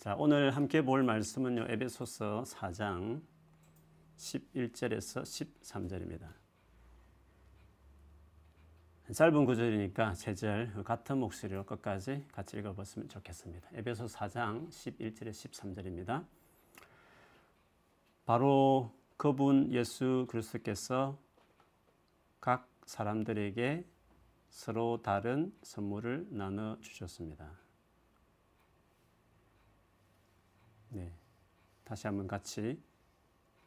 자, 오늘 함께 볼 말씀은요. 에베소서 4장 11절에서 13절입니다. 짧은 구절이니까 제절 같은 목소리로 끝까지 같이 읽어봤으면 좋겠습니다. 에베소 4장 11절에 13절입니다. 바로 그분 예수 그리스도께서 각 사람들에게 서로 다른 선물을 나눠 주셨습니다. 네. 다시 한번 같이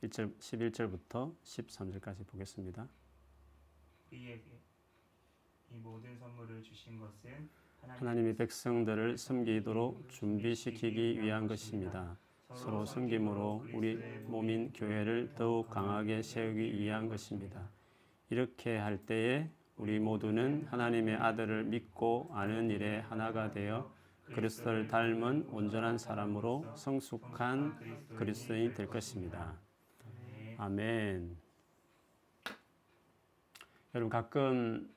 1절, 11절부터 13절까지 보겠습니다. 우리에게 이 모든 선물을 주신 것은 하나님이 백성들을 섬기도록 준비시키기 위한 것입니다. 서로 섬김으로 우리 몸인 교회를 더욱 강하게 세우기 위한 것입니다. 이렇게 할 때에 우리 모두는 하나님의 아들을 믿고 아는 일에 하나가 되어 그리스도를 닮은 온전한 사람으로 성숙한 그리스도인이 될 것입니다. 아멘. 여러분 가끔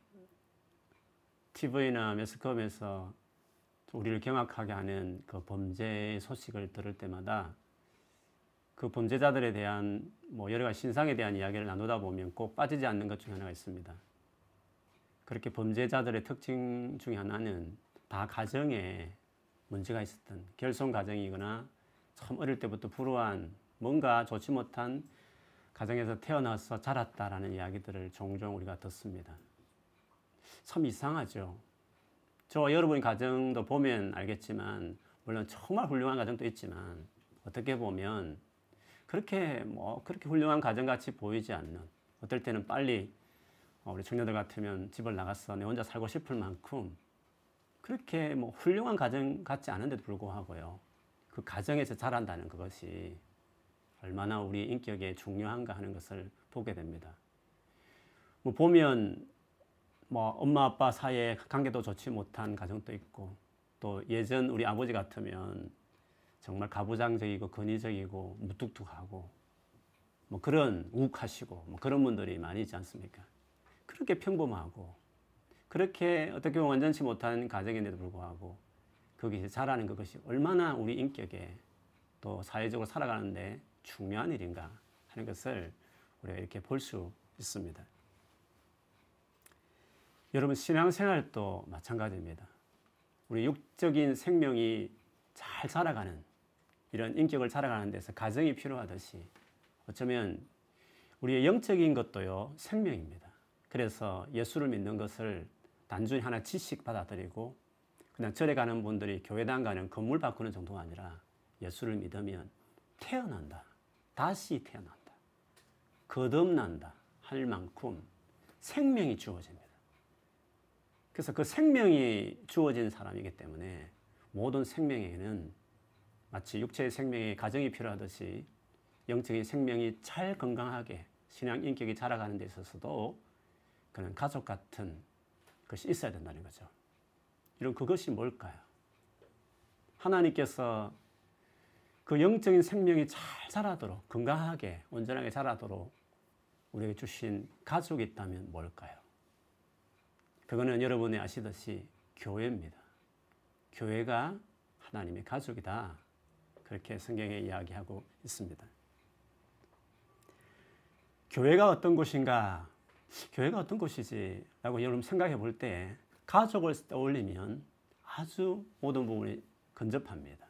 TV나 매스컴에서 우리를 경악하게 하는 그 범죄의 소식을 들을 때마다 그 범죄자들에 대한 뭐 여러 가지 신상에 대한 이야기를 나누다 보면 꼭 빠지지 않는 것 중에 하나가 있습니다. 그렇게 범죄자들의 특징 중에 하나는 다 가정에 문제가 있었던 결손 가정이거나 참 어릴 때부터 불우한 뭔가 좋지 못한 가정에서 태어나서 자랐다라는 이야기들을 종종 우리가 듣습니다. 참 이상하죠. 저 여러분 가정도 보면 알겠지만 물론 정말 훌륭한 가정도 있지만 어떻게 보면 그렇게 뭐 그렇게 훌륭한 가정 같이 보이지 않는 어떨 때는 빨리 어, 우리 청년들 같으면 집을 나가서 내 혼자 살고 싶을 만큼 그렇게 뭐 훌륭한 가정 같지 않은데도 불구하고요. 그 가정에서 자란다는 그것이 얼마나 우리 인격에 중요한가 하는 것을 보게 됩니다. 뭐 보면 뭐 엄마 아빠 사이에 관계도 좋지 못한 가정도 있고 또 예전 우리 아버지 같으면 정말 가부장적이고 근위적이고 무뚝뚝하고 뭐 그런 욱하시고 뭐 그런 분들이 많이 있지 않습니까? 그렇게 평범하고 그렇게 어떻게 보면 완전치 못한 가정인데도 불구하고 거기서 자라는 그것이 얼마나 우리 인격에 또 사회적으로 살아가는데 중요한 일인가 하는 것을 우리가 이렇게 볼 수 있습니다. 여러분 신앙생활도 마찬가지입니다. 우리 육적인 생명이 잘 살아가는 이런 인격을 살아가는 데서 가정이 필요하듯이 어쩌면 우리의 영적인 것도요 생명입니다. 그래서 예수를 믿는 것을 단순히 하나 지식 받아들이고 그냥 절에 가는 분들이 교회당 가는 건물 바꾸는 정도가 아니라 예수를 믿으면 태어난다. 다시 태어난다. 거듭난다. 할 만큼 생명이 주어집니다. 그래서 그 생명이 주어진 사람이기 때문에 모든 생명에는 마치 육체의 생명에 가정이 필요하듯이 영적인 생명이 잘 건강하게 신앙 인격이 자라가는 데 있어서도 그는 가족 같은 것이 있어야 된다는 거죠. 이런 그것이 뭘까요? 하나님께서 그 영적인 생명이 잘 자라도록 건강하게 온전하게 자라도록 우리에게 주신 가족이 있다면 뭘까요? 그거는 여러분이 아시듯이 교회입니다. 교회가 하나님의 가족이다. 그렇게 성경에 이야기하고 있습니다. 교회가 어떤 곳인가? 교회가 어떤 곳이지? 라고 여러분 생각해 볼 때 가족을 떠올리면 아주 모든 부분이 근접합니다.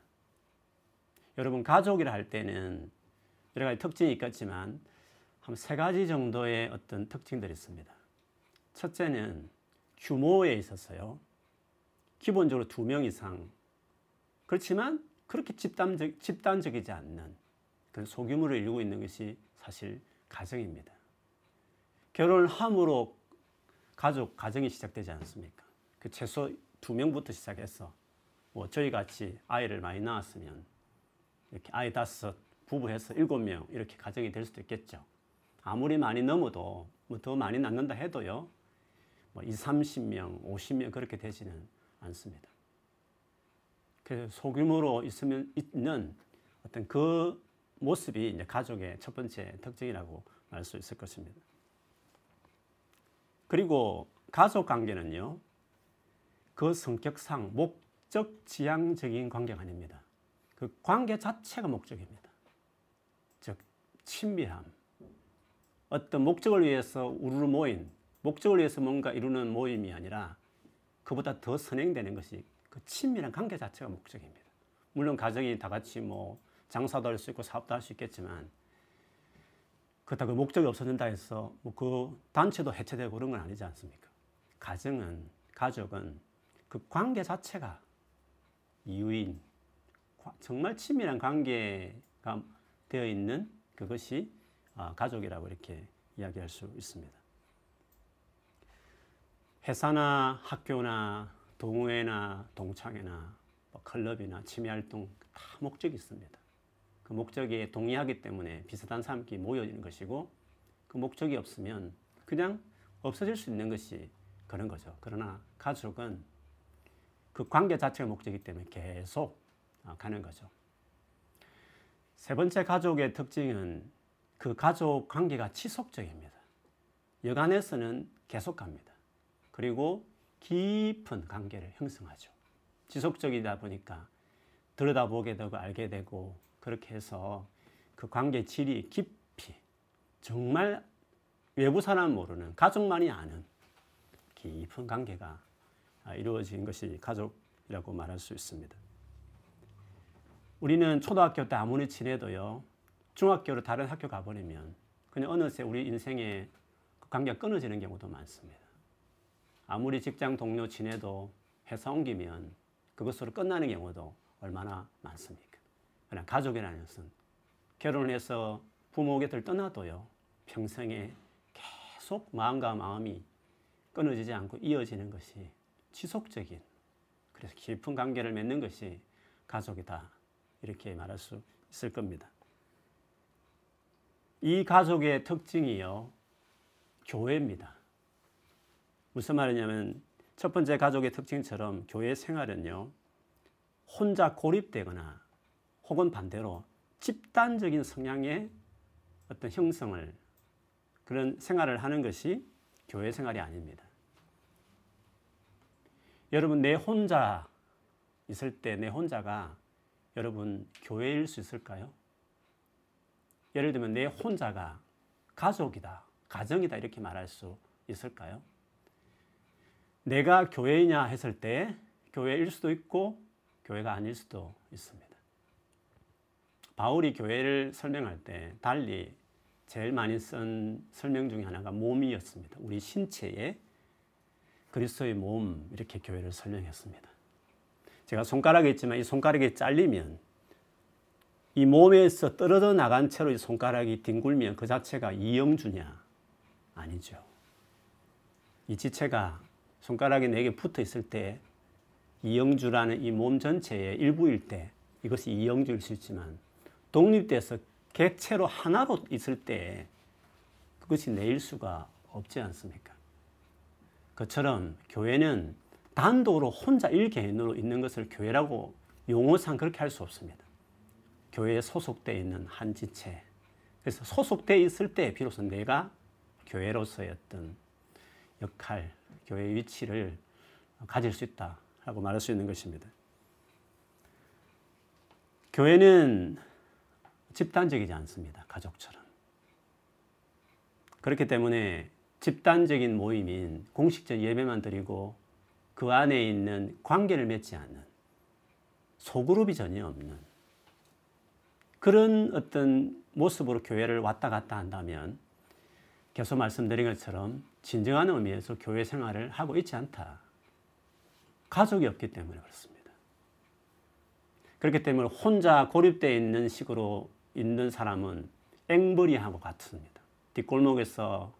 여러분, 가족이라 할 때는 여러 가지 특징이 있겠지만 한 세 가지 정도의 어떤 특징들이 있습니다. 첫째는 규모에 있어서요. 기본적으로 두 명 이상. 그렇지만 그렇게 집단적, 집단적이지 않는 그런 소규모를 이루고 있는 것이 사실 가정입니다. 결혼을 함으로 가족, 가정이 시작되지 않습니까? 그 최소 두 명부터 시작해서 뭐 저희 같이 아이를 많이 낳았으면 이렇게 아이 다섯, 부부해서 일곱 명 이렇게 가정이 될 수도 있겠죠. 아무리 많이 넘어도 뭐 더 많이 낳는다 해도요. 뭐 2, 30명, 50명 그렇게 되지는 않습니다. 그래서 소규모로 있으면 있는 어떤 그 모습이 이제 가족의 첫 번째 특징이라고 말 수 있을 것입니다. 그리고 가족 관계는요, 그 성격상 목적 지향적인 관계가 아닙니다. 그 관계 자체가 목적입니다. 즉 친밀함. 어떤 목적을 위해서 우르르 모인 목적을 위해서 뭔가 이루는 모임이 아니라 그보다 더 선행되는 것이 그 친밀한 관계 자체가 목적입니다. 물론 가정이 다 같이 뭐 장사도 할 수 있고 사업도 할 수 있겠지만 그렇다고 목적이 없어진다 해서 뭐그 단체도 해체되고 그런 건 아니지 않습니까? 가정은 가족은 그 관계 자체가 이유인 정말 친밀한 관계가 되어 있는 그것이 아, 가족이라고 이렇게 이야기할 수 있습니다. 회사나 학교나 동호회나 동창회나 뭐 클럽이나 취미 활동 다 목적이 있습니다. 그 목적에 동의하기 때문에 비슷한 사람끼리 모여지는 것이고 그 목적이 없으면 그냥 없어질 수 있는 것이 그런 거죠. 그러나 가족은 그 관계 자체가 목적이기 때문에 계속 아, 가는 거죠. 세 번째 가족의 특징은 그 가족 관계가 지속적입니다. 여간에서는 계속 갑니다. 그리고 깊은 관계를 형성하죠. 지속적이다 보니까 들여다보게 되고 알게 되고 그렇게 해서 그 관계 질이 깊이 정말 외부 사람 모르는 가족만이 아는 깊은 관계가 이루어진 것이 가족이라고 말할 수 있습니다. 우리는 초등학교 때 아무리 지내도요, 중학교로 다른 학교 가버리면 그냥 어느새 우리 인생의 그 관계가 끊어지는 경우도 많습니다. 아무리 직장 동료 지내도 회사 옮기면 그것으로 끝나는 경우도 얼마나 많습니까? 그러나 가족이라는 것은 결혼을 해서 부모 곁을 떠나도요, 평생에 계속 마음과 마음이 끊어지지 않고 이어지는 것이 지속적인, 그래서 깊은 관계를 맺는 것이 가족이다. 이렇게 말할 수 있을 겁니다. 이 가족의 특징이요, 교회입니다. 무슨 말이냐면, 첫 번째 가족의 특징처럼 교회 생활은요, 혼자 고립되거나 혹은 반대로 집단적인 성향의 어떤 형성을 그런 생활을 하는 것이 교회 생활이 아닙니다. 여러분, 내 혼자 있을 때 내 혼자가 여러분 교회일 수 있을까요? 예를 들면 내 혼자가 가족이다, 가정이다 이렇게 말할 수 있을까요? 내가 교회이냐 했을 때 교회일 수도 있고 교회가 아닐 수도 있습니다. 바울이 교회를 설명할 때 달리 제일 많이 쓴 설명 중에 하나가 몸이었습니다. 우리 신체의 그리스도의 몸 이렇게 교회를 설명했습니다. 제가 손가락이 있지만 이 손가락이 잘리면 이 몸에서 떨어져 나간 채로 이 손가락이 뒹굴면 그 자체가 이영주냐? 아니죠. 이 지체가 손가락이 내게 붙어 있을 때 이영주라는 이 몸 전체의 일부일 때 이것이 이영주일 수 있지만 독립돼서 객체로 하나로 있을 때 그것이 내일 수가 없지 않습니까? 그처럼 교회는 단독으로 혼자 일개인으로 있는 것을 교회라고 용어상 그렇게 할 수 없습니다. 교회에 소속되어 있는 한 지체. 그래서 소속되어 있을 때 비로소 내가 교회로서의 어떤 역할, 교회의 위치를 가질 수 있다라고 말할 수 있는 것입니다. 교회는 집단적이지 않습니다. 가족처럼. 그렇기 때문에 집단적인 모임인 공식적 예배만 드리고 그 안에 있는 관계를 맺지 않는 소그룹이 전혀 없는 그런 어떤 모습으로 교회를 왔다 갔다 한다면 계속 말씀드린 것처럼 진정한 의미에서 교회 생활을 하고 있지 않다. 가족이 없기 때문에 그렇습니다. 그렇기 때문에 혼자 고립되어 있는 식으로 있는 사람은 앵벌이하고 같습니다. 뒷골목에서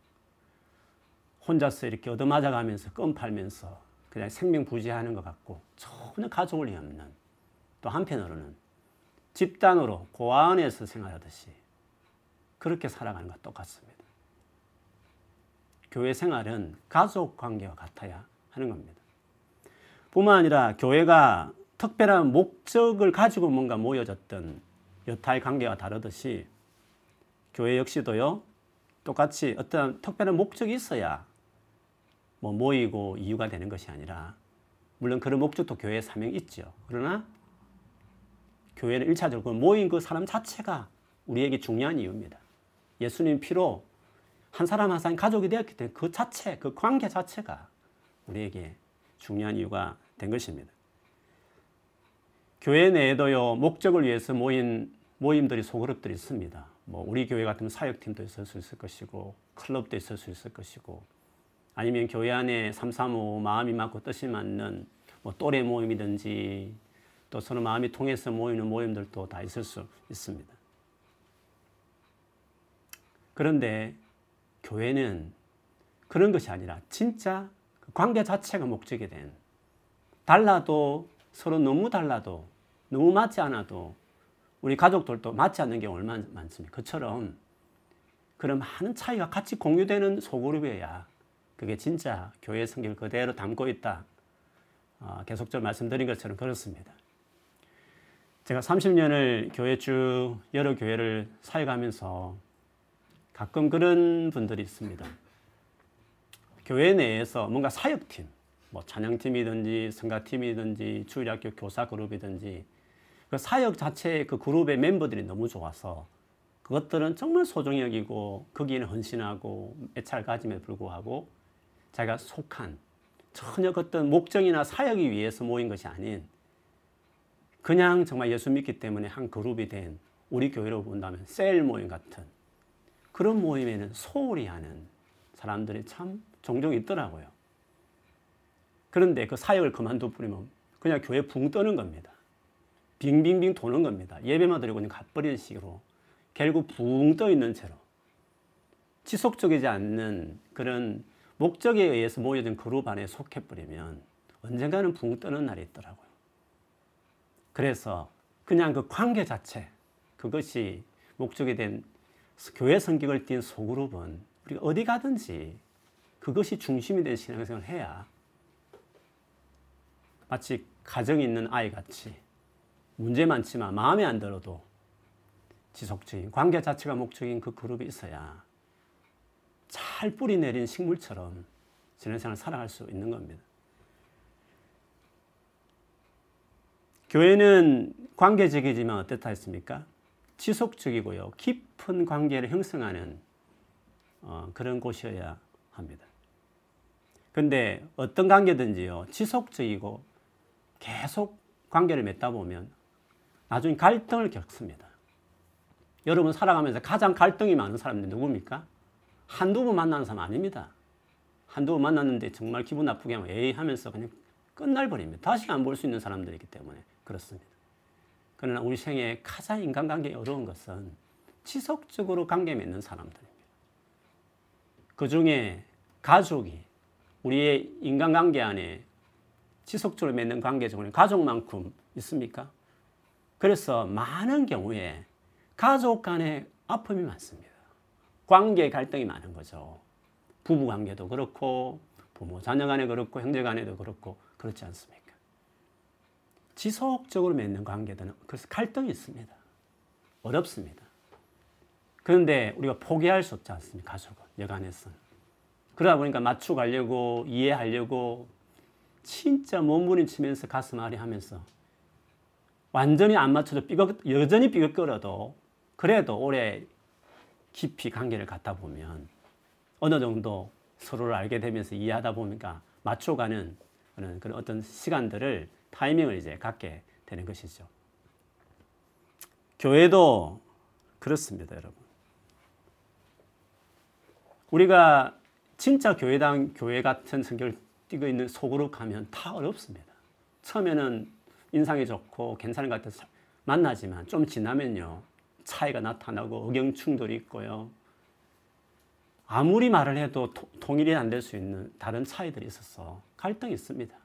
혼자서 이렇게 얻어맞아가면서 껌 팔면서 그냥 생명 부지하는 것 같고 전혀 가족을 없는 또 한편으로는 집단으로 고아원에서 생활하듯이 그렇게 살아가는 것 똑같습니다. 교회 생활은 가족 관계와 같아야 하는 겁니다. 뿐만 아니라 교회가 특별한 목적을 가지고 뭔가 모여졌던 여타의 관계와 다르듯이 교회 역시도요 똑같이 어떤 특별한 목적이 있어야 뭐 모이고 이유가 되는 것이 아니라 물론 그런 목적도 교회에 사명이 있죠. 그러나 교회는 일차적으로 그 모인 그 사람 자체가 우리에게 중요한 이유입니다. 예수님 피로 한 사람 한 사람 가족이 되었기 때문에 그 자체, 그 관계 자체가 우리에게 중요한 이유가 된 것입니다. 교회 내에도요 목적을 위해서 모인 모임들이 소그룹들이 있습니다. 뭐 우리 교회 같은 사역팀도 있을 수 있을 것이고 클럽도 있을 수 있을 것이고 아니면 교회 안에 삼삼오 마음이 맞고 뜻이 맞는 뭐 또래 모임이든지 또 서로 마음이 통해서 모이는 모임들도 다 있을 수 있습니다. 그런데 교회는 그런 것이 아니라 진짜 그 관계 자체가 목적이 된 달라도 서로 너무 달라도 너무 맞지 않아도 우리 가족들도 맞지 않는 경우 얼마나 많습니까? 그처럼 그런 많은 차이가 같이 공유되는 소그룹이어야 그게 진짜 교회 성격을 그대로 담고 있다. 어, 계속적으로 말씀드린 것처럼 그렇습니다. 제가 30년을 교회 쭉 여러 교회를 사역하면서 가끔 그런 분들이 있습니다. 교회 내에서 뭔가 사역팀, 뭐 찬양팀이든지 성가팀이든지 주일학교 교사 그룹이든지 그 사역 자체의 그 그룹의 멤버들이 너무 좋아서 그것들은 정말 소중히 여기고 거기에는 헌신하고 애착을 가짐에 불구하고 자기가 속한 전혀 어떤 목적이나 사역이 위해서 모인 것이 아닌 그냥 정말 예수 믿기 때문에 한 그룹이 된 우리 교회로 본다면 셀 모임 같은 그런 모임에는 소홀히 하는 사람들이 참 종종 있더라고요. 그런데 그 사역을 그만둬 버리면 그냥 교회 붕 떠는 겁니다. 빙빙빙 도는 겁니다. 예배만 드리고 그냥 갚버리는 식으로 결국 붕 떠 있는 채로 지속적이지 않는 그런 목적에 의해서 모여진 그룹 안에 속해버리면 언젠가는 붕 뜨는 날이 있더라고요. 그래서 그냥 그 관계 자체 그것이 목적이 된 교회 성격을 띈 소그룹은 우리가 어디 가든지 그것이 중심이 된 신앙생활을 해야 마치 가정이 있는 아이 같이 문제 많지만 마음에 안 들어도 지속적인 관계 자체가 목적인 그 그룹이 있어야 잘 뿌리 내린 식물처럼 신앙생활을 살아갈 수 있는 겁니다. 교회는 관계적이지만 어떻다 했습니까? 지속적이고요. 깊은 관계를 형성하는 어, 그런 곳이어야 합니다. 근데 어떤 관계든지요. 지속적이고 계속 관계를 맺다 보면 나중에 갈등을 겪습니다. 여러분 살아가면서 가장 갈등이 많은 사람들이 누굽니까? 한두 번 만나는 사람 아닙니다. 한두 번 만났는데 정말 기분 나쁘게 하면 에이 하면서 그냥 끝날 버립니다. 다시 안 볼 수 있는 사람들이기 때문에 그렇습니다. 그러나 우리 생에 가장 인간관계에 어려운 것은 지속적으로 관계 맺는 사람들입니다. 그 중에 가족이 우리의 인간관계 안에 지속적으로 맺는 관계 중에 가족만큼 있습니까? 그래서 많은 경우에 가족 간의 아픔이 많습니다. 관계 갈등이 많은 거죠. 부부 관계도 그렇고 부모 자녀 간에 그렇고 형제 간에도 그렇고 그렇지 않습니까? 지속적으로 맺는 관계들은 그래서 갈등이 있습니다. 어렵습니다. 그런데 우리가 포기할 수 없지 않습니까? 가족은 여간에서는. 그러다 보니까 맞춰가려고 이해하려고 진짜 몸부림치면서 가슴 아리 하면서 완전히 안 맞춰도 삐걱, 여전히 삐걱거려도 그래도 오래 깊이 관계를 갖다 보면 어느 정도 서로를 알게 되면서 이해하다 보니까 맞춰가는 그런, 그런 어떤 시간들을 타이밍을 이제 갖게 되는 것이죠. 교회도 그렇습니다, 여러분. 우리가 진짜 교회당 교회 같은 성격을 띠고 있는 속으로 가면 다 어렵습니다. 처음에는 인상이 좋고 괜찮은 것 같아서 만나지만 좀 지나면요. 차이가 나타나고 의견 충돌이 있고요. 아무리 말을 해도 통일이 안 될 수 있는 다른 차이들이 있어서 갈등이 있습니다.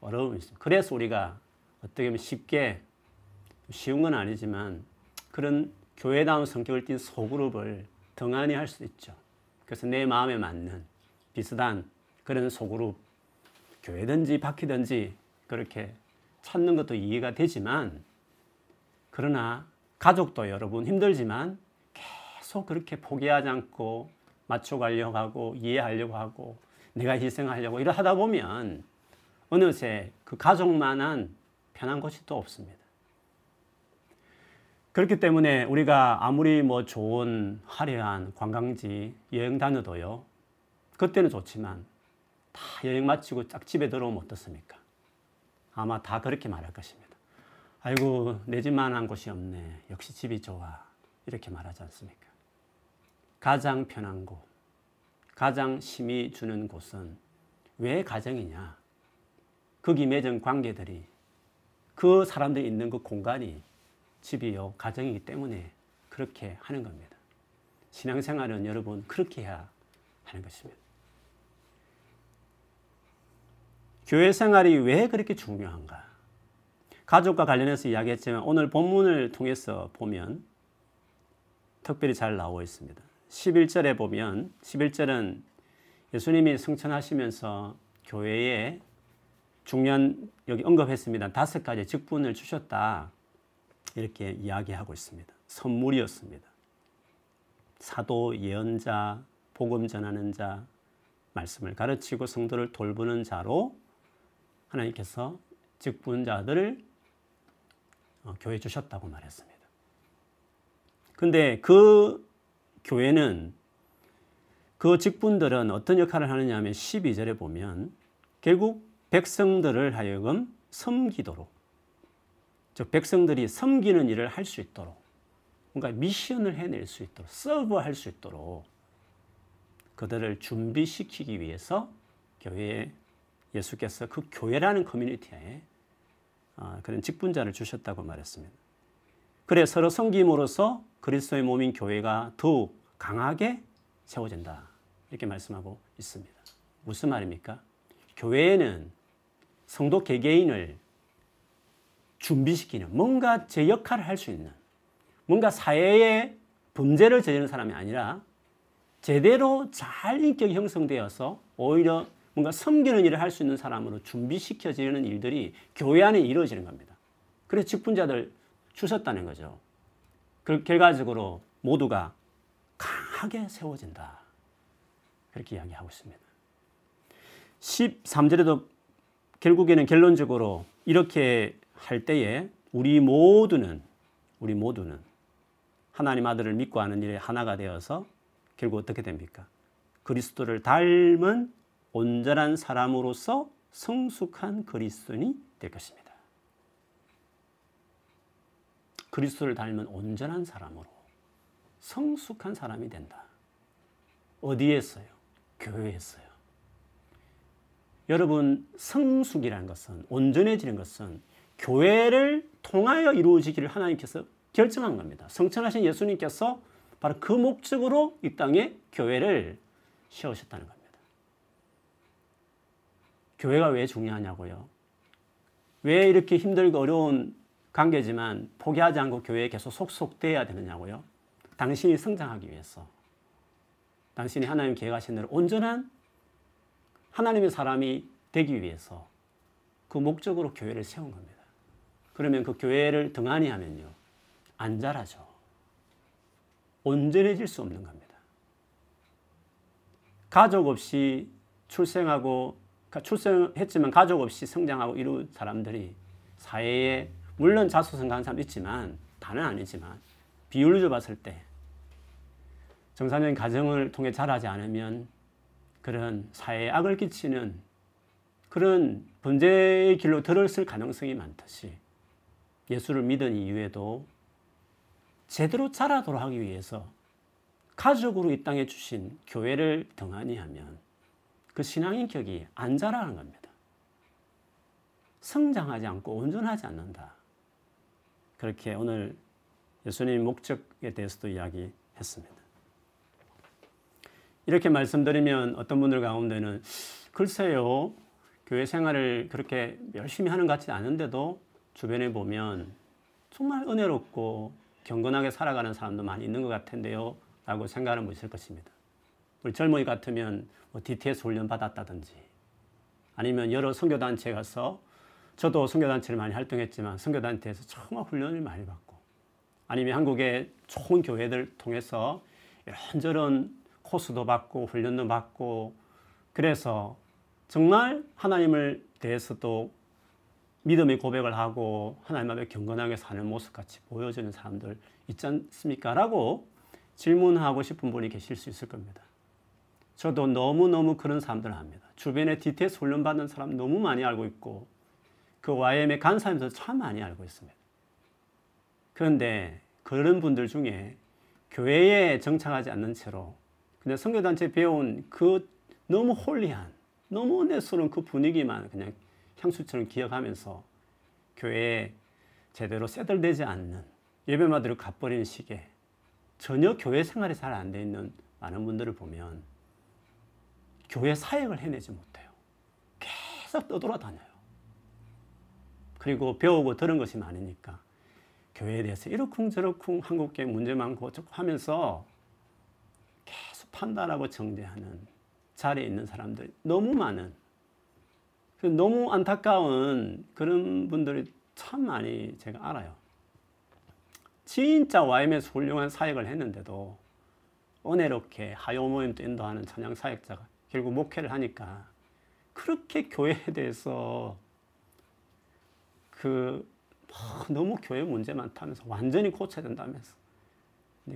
어려움이 있습니다. 그래서 우리가 어떻게 보면 쉽게 쉬운 건 아니지만 그런 교회다운 성격을 띤 소그룹을 등한히 할 수 있죠. 그래서 내 마음에 맞는 비슷한 그런 소그룹 교회든지 바퀴든지 그렇게 찾는 것도 이해가 되지만 그러나 가족도 여러분 힘들지만 계속 그렇게 포기하지 않고 맞춰가려고 하고 이해하려고 하고 내가 희생하려고 이러 하다 보면 어느새 그 가족만한 편한 것이 또 없습니다. 그렇기 때문에 우리가 아무리 뭐 좋은 화려한 관광지 여행 다녀도요. 그때는 좋지만 다 여행 마치고 짝 집에 들어오면 어떻습니까? 아마 다 그렇게 말할 것입니다. 아이고 내 집만한 곳이 없네. 역시 집이 좋아. 이렇게 말하지 않습니까? 가장 편한 곳, 가장 힘이 주는 곳은 왜 가정이냐? 거기 맺은 관계들이 그 사람들이 있는 그 공간이 집이요 가정이기 때문에 그렇게 하는 겁니다. 신앙생활은 여러분 그렇게 해야 하는 것입니다. 교회 생활이 왜 그렇게 중요한가? 가족과 관련해서 이야기했지만 오늘 본문을 통해서 보면 특별히 잘 나오고 있습니다. 11절에 보면 11절은 예수님이 승천하시면서 교회에 중요한 여기 언급했습니다. 다섯 가지 직분을 주셨다. 이렇게 이야기하고 있습니다. 선물이었습니다. 사도, 예언자, 복음 전하는 자, 말씀을 가르치고 성도를 돌보는 자로 하나님께서 직분자들을 어, 교회 주셨다고 말했습니다. 근데 그 교회는 그 직분들은 어떤 역할을 하느냐 하면 12절에 보면 결국 백성들을 하여금 섬기도록 즉 백성들이 섬기는 일을 할 수 있도록 뭔가 미션을 해낼 수 있도록 서브할 수 있도록 그들을 준비시키기 위해서 교회에 예수께서 그 교회라는 커뮤니티에 어, 그런 직분자를 주셨다고 말했습니다. 그래 서로 섬김으로써 그리스도의 몸인 교회가 더욱 강하게 세워진다. 이렇게 말씀하고 있습니다. 무슨 말입니까? 교회에는 성도 개개인을 준비시키는 뭔가 제 역할을 할 수 있는 뭔가 사회에 범죄를 저지르는 사람이 아니라 제대로 잘 인격이 형성되어서 오히려 뭔가 섬기는 일을 할 수 있는 사람으로 준비시켜지는 일들이 교회 안에 이루어지는 겁니다. 그래서 직분자들 주셨다는 거죠. 그 결과적으로 모두가 강하게 세워진다. 그렇게 이야기하고 있습니다. 13절에도 결국에는 결론적으로 이렇게 할 때에 우리 모두는 우리 모두는 하나님 아들을 믿고 하는 일에 하나가 되어서 결국 어떻게 됩니까? 그리스도를 닮은 온전한 사람으로서 성숙한 그리스도인이 될 것입니다. 그리스도를 닮은 온전한 사람으로 성숙한 사람이 된다. 어디에서요? 교회에서요. 여러분, 성숙이라는 것은, 온전해지는 것은 교회를 통하여 이루어지기를 하나님께서 결정한 겁니다. 성천하신 예수님께서 바로 그 목적으로 이 땅에 교회를 세우셨다는 겁니다. 교회가 왜 중요하냐고요? 왜 이렇게 힘들고 어려운 관계지만 포기하지 않고 교회에 계속 속속돼야 되느냐고요? 당신이 성장하기 위해서. 당신이 하나님 계획하신 대로 온전한 하나님의 사람이 되기 위해서 그 목적으로 교회를 세운 겁니다. 그러면 그 교회를 등한히 하면요. 안 자라죠. 온전해질 수 없는 겁니다. 가족 없이 출생하고 출생했지만 가족 없이 성장하고 이룬 사람들이 사회에 물론 자수성가한 사람 있지만 다는 아니지만 비율로 봤을 때 정상적인 가정을 통해 자라지 않으면 그런 사회에 악을 끼치는 그런 범죄의 길로 들었을 가능성이 많듯이 예수를 믿은 이후에도 제대로 자라도록 하기 위해서 가족으로 이 땅에 주신 교회를 등한히 하면 그 신앙 인격이 안 자라는 겁니다. 성장하지 않고 온전하지 않는다. 그렇게 오늘 예수님 목적에 대해서도 이야기했습니다. 이렇게 말씀드리면 어떤 분들 가운데는 글쎄요, 교회 생활을 그렇게 열심히 하는 것 같지 않은데도 주변에 보면 정말 은혜롭고 경건하게 살아가는 사람도 많이 있는 것 같은데요. 라고 생각하는 분이 있을 것입니다. 우리 젊은이 같으면 뭐 DTS 훈련 받았다든지 아니면 여러 선교단체 가서 저도 선교단체를 많이 활동했지만 선교단체에서 정말 훈련을 많이 받고 아니면 한국의 좋은 교회들 통해서 이런저런 코스도 받고 훈련도 받고 그래서 정말 하나님을 대해서도 믿음의 고백을 하고 하나님 앞에 경건하게 사는 모습 같이 보여지는 사람들 있지 않습니까? 라고 질문하고 싶은 분이 계실 수 있을 겁니다. 저도 너무너무 그런 사람들 압니다. 주변에 DTS 훈련 받는 사람 너무 많이 알고 있고 그 YM에 간 사람들 참 많이 알고 있습니다. 그런데 그런 분들 중에 교회에 정착하지 않는 채로 그냥 성교단체 배운 그 너무 홀리한 너무 은혜스러운 그 분위기만 그냥 향수처럼 기억하면서 교회에 제대로 세들되지 않는 예배마들을 갚버리는 시기에 전혀 교회 생활이 잘 안 돼 있는 많은 분들을 보면 교회 사역을 해내지 못해요. 계속 떠돌아다녀요. 그리고 배우고 들은 것이 많으니까 교회에 대해서 이러쿵저러쿵 한국교회 문제 많고 하면서 계속 판단하고 정죄하는 자리에 있는 사람들 너무 많은 너무 안타까운 그런 분들이 참 많이 제가 알아요. 진짜 YM에서 훌륭한 사역을 했는데도 은혜롭게 하요 모임도 인도하는 찬양 사역자가 결국 목회를 하니까 그렇게 교회에 대해서 그뭐 너무 교회 문제 많다면서 완전히 고쳐야 된다면서.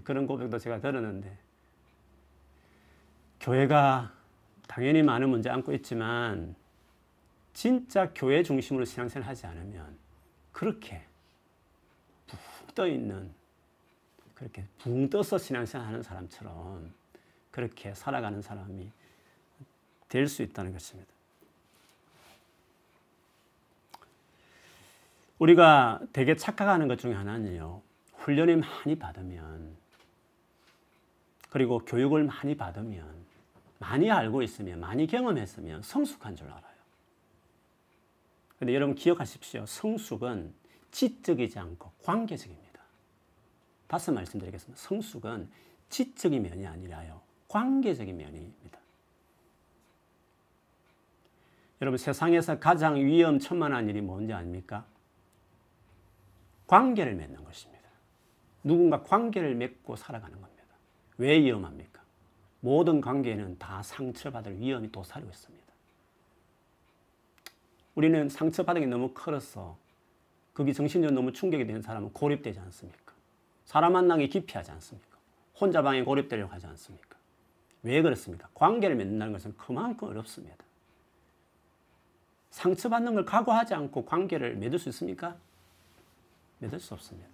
그런 고백도 제가 들었는데 교회가 당연히 많은 문제 안고 있지만 진짜 교회 중심으로 신앙생활 하지 않으면 그렇게 붕 떠 있는 그렇게 붕 떠서 신앙생활 하는 사람처럼 그렇게 살아가는 사람이 될 수 있다는 것입니다. 우리가 되게 착각하는 것 중에 하나는요. 훈련을 많이 받으면 그리고 교육을 많이 받으면 많이 알고 있으면 많이 경험했으면 성숙한 줄 알아요. 근데 여러분 기억하십시오. 성숙은 지적이지 않고 관계적입니다. 다시 말씀드리겠습니다. 성숙은 지적인 면이 아니라요. 관계적인 면입니다. 여러분 세상에서 가장 위험천만한 일이 뭔지 아닙니까? 관계를 맺는 것입니다. 누군가 관계를 맺고 살아가는 겁니다. 왜 위험합니까? 모든 관계는 다 상처받을 위험이 도사리고 있습니다. 우리는 상처받은 게 너무 커서 거기 정신적으로 너무 충격이 되는 사람은 고립되지 않습니까? 사람 만나기 기피하지 않습니까? 혼자 방에 고립되려고 하지 않습니까? 왜 그렇습니까? 관계를 맺는다는 것은 그만큼 어렵습니다. 상처받는 걸 각오하지 않고 관계를 맺을 수 있습니까? 맺을 수 없습니다.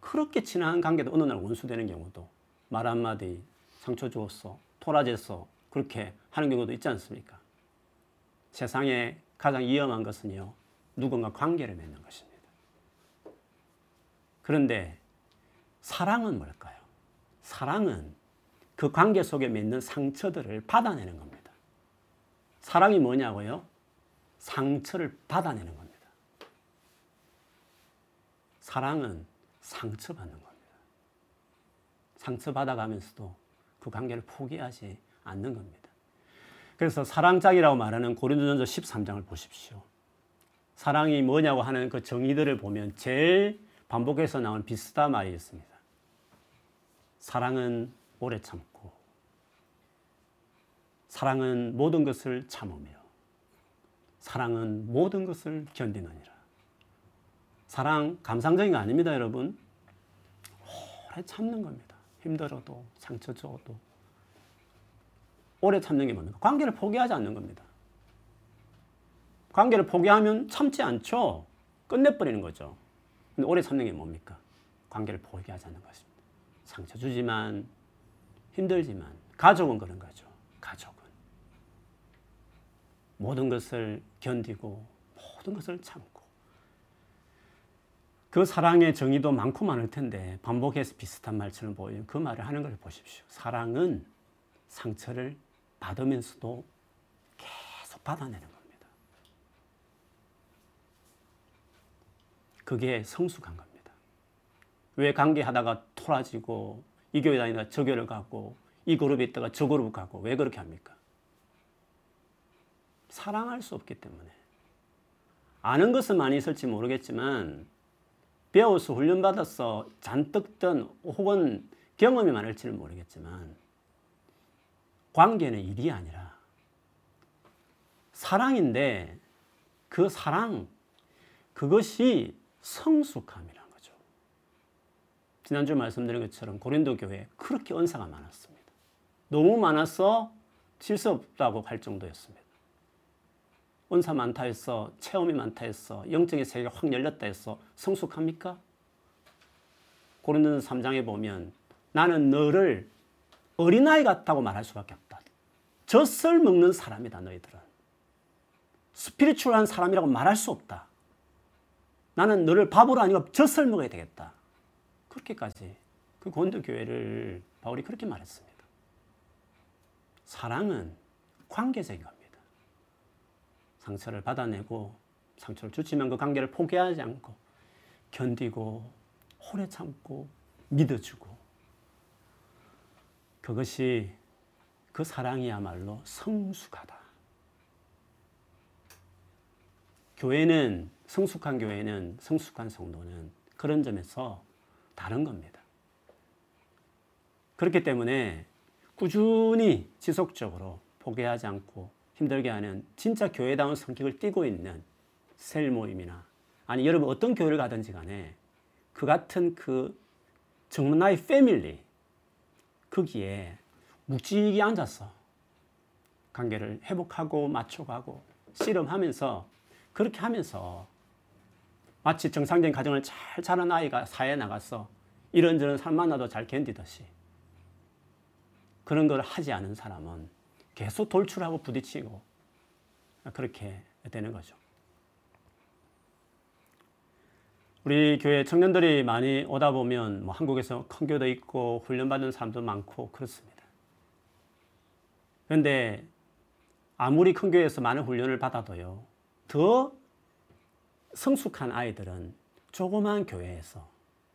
그렇게 친한 관계도 어느 날 원수되는 경우도 말 한마디 상처 주었어, 토라졌어 그렇게 하는 경우도 있지 않습니까? 세상에 가장 위험한 것은요, 누군가 관계를 맺는 것입니다. 그런데 사랑은 뭘까요? 사랑은 그 관계 속에 맺는 상처들을 받아내는 겁니다. 사랑이 뭐냐고요? 상처를 받아내는 겁니다. 사랑은 상처받는 겁니다. 상처받아가면서도 그 관계를 포기하지 않는 겁니다. 그래서 사랑장이라고 말하는 고린도전서 13장을 보십시오. 사랑이 뭐냐고 하는 그 정의들을 보면 제일 반복해서 나온 비슷한 말이 있습니다. 사랑은 오래 참고, 사랑은 모든 것을 참으며, 사랑은 모든 것을 견디느니라. 사랑 감상적인 거 아닙니다, 여러분. 오래 참는 겁니다. 힘들어도, 상처 줘도. 오래 참는 게 뭡니까? 관계를 포기하지 않는 겁니다. 관계를 포기하면 참지 않죠. 끝내버리는 거죠. 근데 오래 참는 게 뭡니까? 관계를 포기하지 않는 것입니다. 상처 주지만, 힘들지만, 가족은 그런 거죠. 모든 것을 견디고, 모든 것을 참고. 그 사랑의 정의도 많고 많을 텐데, 반복해서 비슷한 말처럼 보이는 그 말을 하는 걸 보십시오. 사랑은 상처를 받으면서도 계속 받아내는 겁니다. 그게 성숙한 겁니다. 왜 관계하다가 토라지고 이 교회 다니다가 저 교회를 가고 이 그룹에 있다가 저 그룹 가고 왜 그렇게 합니까? 사랑할 수 없기 때문에 아는 것은 많이 있을지 모르겠지만 배워서 훈련받아서 잔뜩 든 혹은 경험이 많을지는 모르겠지만 관계는 일이 아니라 사랑인데 그 사랑, 그것이 성숙함이라는 거죠. 지난주 말씀드린 것처럼 고린도 교회에 그렇게 은사가 많았습니다. 너무 많아서 질수 없다고 할 정도였습니다. 은사 많다 해서 체험이 많다 해서 영적인 세계가 확 열렸다 해서 성숙합니까? 고린도서 3장에 보면 나는 너를 어린아이 같다고 말할 수밖에 없다. 젖을 먹는 사람이다 너희들은. 스피리추얼한 사람이라고 말할 수 없다. 나는 너를 밥으로 아니고 젖을 먹어야 되겠다. 그렇게까지 그 고린도 교회를 바울이 그렇게 말했습니다. 사랑은 관계적인 겁니다. 상처를 받아내고 상처를 주치면 그 관계를 포기하지 않고 견디고 오래 참고 믿어주고 그것이 그 사랑이야말로 성숙하다. 교회는 성숙한 교회는 성숙한 성도는 그런 점에서 다른 겁니다. 그렇기 때문에 꾸준히 지속적으로 포기하지 않고 힘들게 하는 진짜 교회다운 성격을 띠고 있는 셀 모임이나 아니 여러분 어떤 교회를 가든지 간에 그 같은 그 정문나의 패밀리 거기에 묵직히 앉아서 관계를 회복하고 맞춰가고 씨름하면서 그렇게 하면서 마치 정상적인 가정을 잘 자란 아이가 사회에 나가서 이런저런 사람 만나도 잘 견디듯이 그런 걸 하지 않은 사람은 계속 돌출하고 부딪히고 그렇게 되는 거죠. 우리 교회 청년들이 많이 오다 보면 뭐 한국에서 큰 교도 있고 훈련받은 사람도 많고 그렇습니다. 그런데 아무리 큰 교회에서 많은 훈련을 받아도요, 더 성숙한 아이들은 조그만 교회에서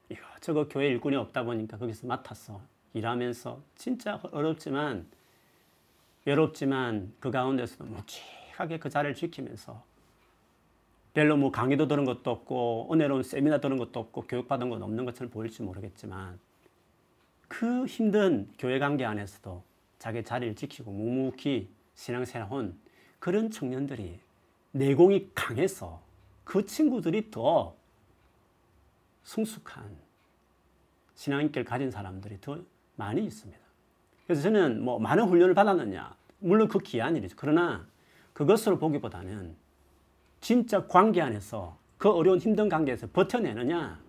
이거저거 교회 일꾼이 없다 보니까 거기서 맡아서 일하면서 진짜 어렵지만 외롭지만 그 가운데서도 묵직하게 그 자리를 지키면서 별로 뭐 강의도 들은 것도 없고 은혜로운 세미나 들은 것도 없고 교육받은 건 없는 것처럼 보일지 모르겠지만 그 힘든 교회 관계 안에서도 자기 자리를 지키고 묵묵히 신앙생활한 그런 청년들이 내공이 강해서 그 친구들이 더 성숙한 신앙인격을 가진 사람들이 더 많이 있습니다. 그래서 저는 뭐 많은 훈련을 받았느냐. 물론 그 귀한 일이죠. 그러나 그것으로 보기보다는 진짜 관계 안에서 그 어려운 힘든 관계에서 버텨내느냐.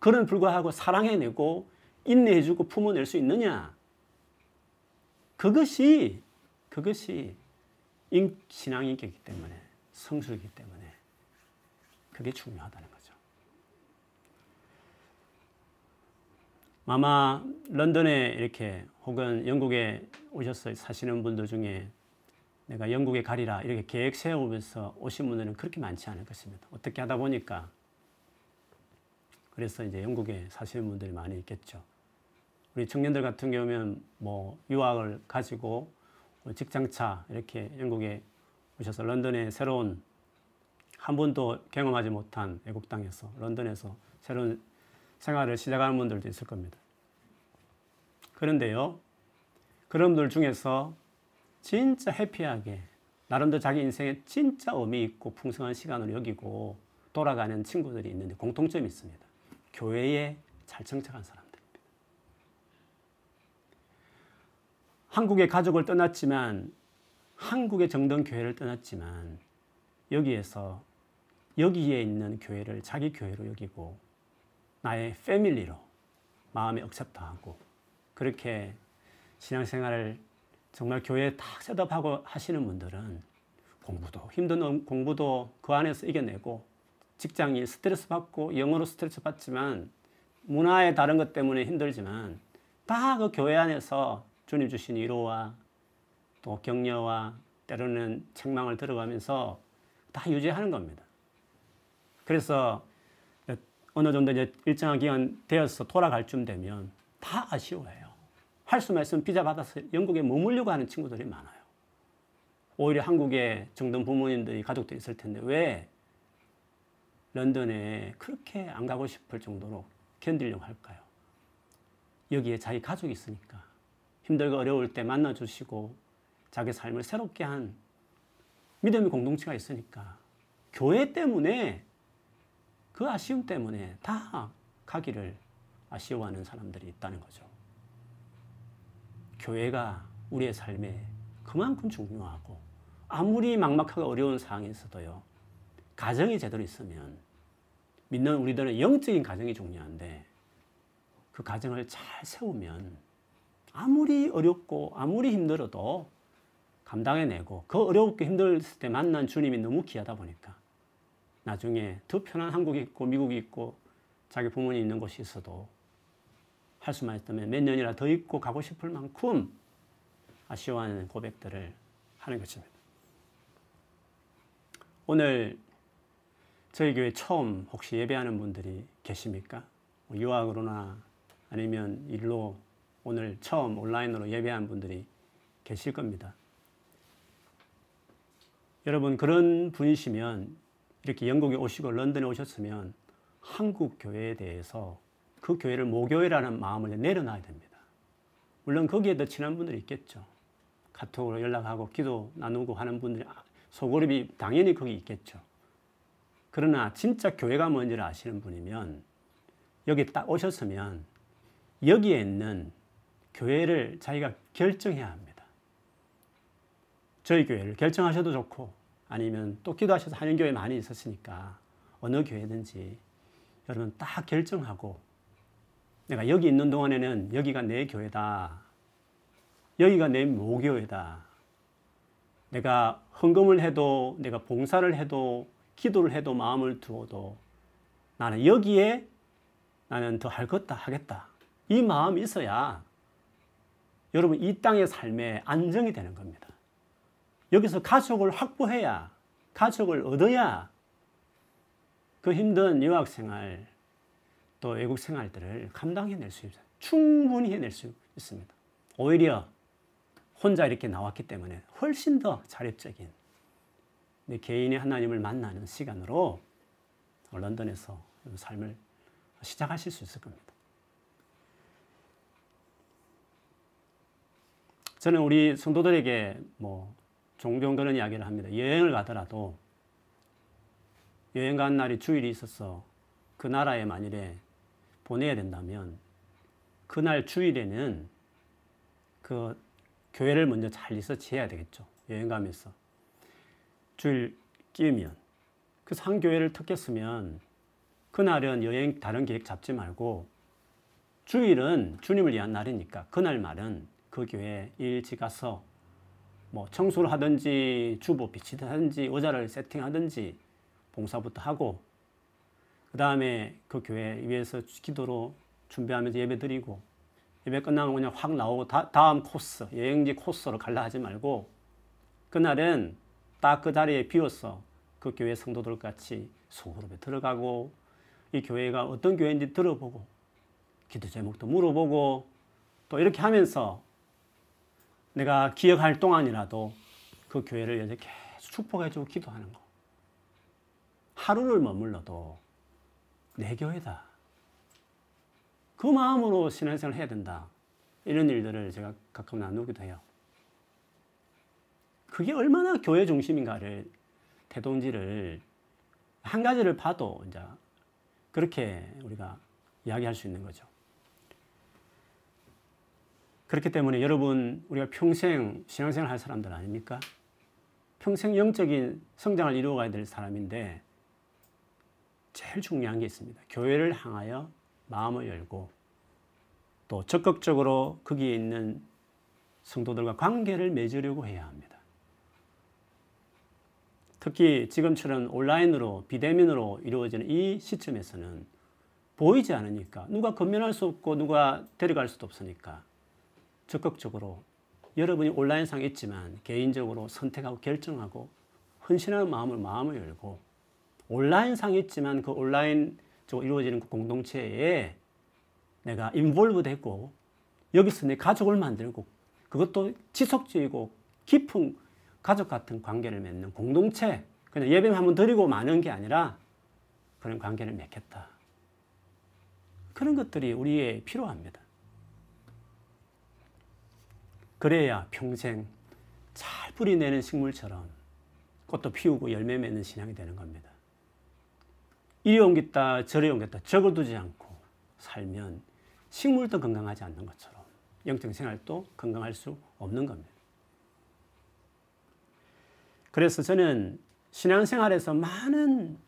그런 불구하고 사랑해내고 인내해주고 품어낼 수 있느냐. 그것이, 그것이 신앙 인격이기 때문에, 성수이기 때문에 그게 중요하다는 거죠. 아마 런던에 이렇게 혹은 영국에 오셔서 사시는 분들 중에 내가 영국에 가리라 이렇게 계획 세우면서 오신 분들은 그렇게 많지 않을 것입니다. 어떻게 하다 보니까 그래서 이제 영국에 사시는 분들이 많이 있겠죠. 우리 청년들 같은 경우면 뭐 유학을 가지고 직장차 이렇게 영국에 오셔서 런던에 새로운 한 번도 경험하지 못한 외국 땅에서 런던에서 새로운 생활을 시작하는 분들도 있을 겁니다. 그런데요, 그런 분들 중에서 진짜 해피하게 나름대로 자기 인생에 진짜 의미 있고 풍성한 시간을 여기고 돌아가는 친구들이 있는데 공통점이 있습니다. 교회에 잘 정착한 사람들입니다. 한국의 가족을 떠났지만 한국의 정든 교회를 떠났지만 여기에서 여기에 있는 교회를 자기 교회로 여기고 나의 family로 마음에 accept하고 그렇게 신앙생활을 정말 교회에 딱 set up하고 하시는 분들은 공부도 힘든 공부도 그 안에서 이겨내고 직장이 스트레스 받고 영어로 스트레스 받지만 문화의 다른 것 때문에 힘들지만 다 그 교회 안에서 주님 주신 위로와 또 격려와 때로는 책망을 들어가면서 다 유지하는 겁니다. 그래서 어느 정도 이제 일정한 기간 되어서 돌아갈 쯤 되면 다 아쉬워해요. 할 수만 있으면 비자 받아서 영국에 머물려고 하는 친구들이 많아요. 오히려 한국에 정든 부모님들이 가족들이 있을 텐데 왜 런던에 그렇게 안 가고 싶을 정도로 견디려고 할까요? 여기에 자기 가족이 있으니까 힘들고 어려울 때 만나주시고 자기 삶을 새롭게 한 믿음의 공동체가 있으니까 교회 때문에 그 아쉬움 때문에 다 가기를 아쉬워하는 사람들이 있다는 거죠. 교회가 우리의 삶에 그만큼 중요하고 아무리 막막하고 어려운 상황이 있어도요. 가정이 제대로 있으면 믿는 우리들은 영적인 가정이 중요한데 그 가정을 잘 세우면 아무리 어렵고 아무리 힘들어도 감당해내고 그 어렵고 힘들었을 때 만난 주님이 너무 귀하다 보니까 나중에 더 편한 한국이 있고 미국이 있고 자기 부모님 있는 곳이 있어도 할 수만 있다면 몇 년이라 더 있고 가고 싶을 만큼 아쉬워하는 고백들을 하는 것입니다. 오늘 저희 교회 처음 혹시 예배하는 분들이 계십니까? 뭐 유학으로나 아니면 일로 오늘 처음 온라인으로 예배한 분들이 계실 겁니다. 여러분 그런 분이시면 이렇게 영국에 오시고 런던에 오셨으면 한국 교회에 대해서 그 교회를 모교회라는 마음을 내려놔야 됩니다. 물론 거기에 더 친한 분들이 있겠죠. 카톡으로 연락하고 기도 나누고 하는 분들이 소그룹이 당연히 거기 있겠죠. 그러나 진짜 교회가 뭔지를 아시는 분이면 여기 딱 오셨으면 여기에 있는 교회를 자기가 결정해야 합니다. 저희 교회를 결정하셔도 좋고 아니면 또 기도하셔서 하는 교회 많이 있었으니까 어느 교회든지 여러분 딱 결정하고 내가 여기 있는 동안에는 여기가 내 교회다. 여기가 내 모교회다. 내가 헌금을 해도 내가 봉사를 해도 기도를 해도 마음을 두어도 나는 여기에 나는 더 할 것다 하겠다. 이 마음이 있어야 여러분 이 땅의 삶에 안정이 되는 겁니다. 여기서 가족을 확보해야 가족을 얻어야 그 힘든 유학 생활 또 외국 생활들을 감당해낼 수 있어요. 충분히 해낼 수 있습니다. 오히려 혼자 이렇게 나왔기 때문에 훨씬 더 자립적인 내 개인의 하나님을 만나는 시간으로 런던에서 삶을 시작하실 수 있을 겁니다. 저는 우리 성도들에게 뭐 종종 그런 이야기를 합니다. 여행을 가더라도 여행 간 날이 주일이 있어서 그 나라에 만일에 보내야 된다면 그날 주일에는 그 교회를 먼저 잘 리서치해야 되겠죠. 여행 가면서 주일 끼면 그래서 한 교회를 특겠으면 그날은 여행 다른 계획 잡지 말고 주일은 주님을 위한 날이니까 그날 말은 그 교회 일찍 가서 뭐 청소를 하든지 주보 비치든지 의자를 세팅하든지 봉사부터 하고 그 다음에 그 교회 위에서 기도로 준비하면서 예배 드리고 예배 끝나면 그냥 확 나오고 다, 다음 코스 여행지 코스로 갈라 하지 말고 그날은 딱 그 자리에 비워서 그 교회 성도들 같이 소그룹에 들어가고 이 교회가 어떤 교회인지 들어보고 기도 제목도 물어보고 또 이렇게 하면서 내가 기억할 동안이라도 그 교회를 이제 계속 축복해주고 기도하는 거. 하루를 머물러도 내 교회다. 그 마음으로 신앙생활을 해야 된다. 이런 일들을 제가 가끔 나누기도 해요. 그게 얼마나 교회 중심인가를 태동지를 한 가지를 봐도 이제 그렇게 우리가 이야기할 수 있는 거죠. 그렇기 때문에 여러분 우리가 평생 신앙생활 할 사람들 아닙니까? 평생 영적인 성장을 이루어가야 될 사람인데 제일 중요한 게 있습니다. 교회를 향하여 마음을 열고 또 적극적으로 거기에 있는 성도들과 관계를 맺으려고 해야 합니다. 특히 지금처럼 온라인으로 비대면으로 이루어지는 이 시점에서는 보이지 않으니까 누가 건면할 수 없고 누가 데려갈 수도 없으니까 적극적으로 여러분이 온라인상 있지만 개인적으로 선택하고 결정하고 헌신하는 마음을 마음을 열고 온라인상 있지만 그 온라인 쪽으로 이루어지는 그 공동체에 내가 인볼브 되고 여기서 내 가족을 만들고 그것도 지속적이고 깊은 가족 같은 관계를 맺는 공동체 그냥 예배만 한번 드리고 마는 게 아니라 그런 관계를 맺겠다. 그런 것들이 우리에 필요합니다. 그래야 평생 잘 뿌리내는 식물처럼 꽃도 피우고 열매 맺는 신앙이 되는 겁니다. 이리 옮겼다 저리 옮겼다 적어두지 않고 살면 식물도 건강하지 않는 것처럼 영적 생활도 건강할 수 없는 겁니다. 그래서 저는 신앙생활에서 많은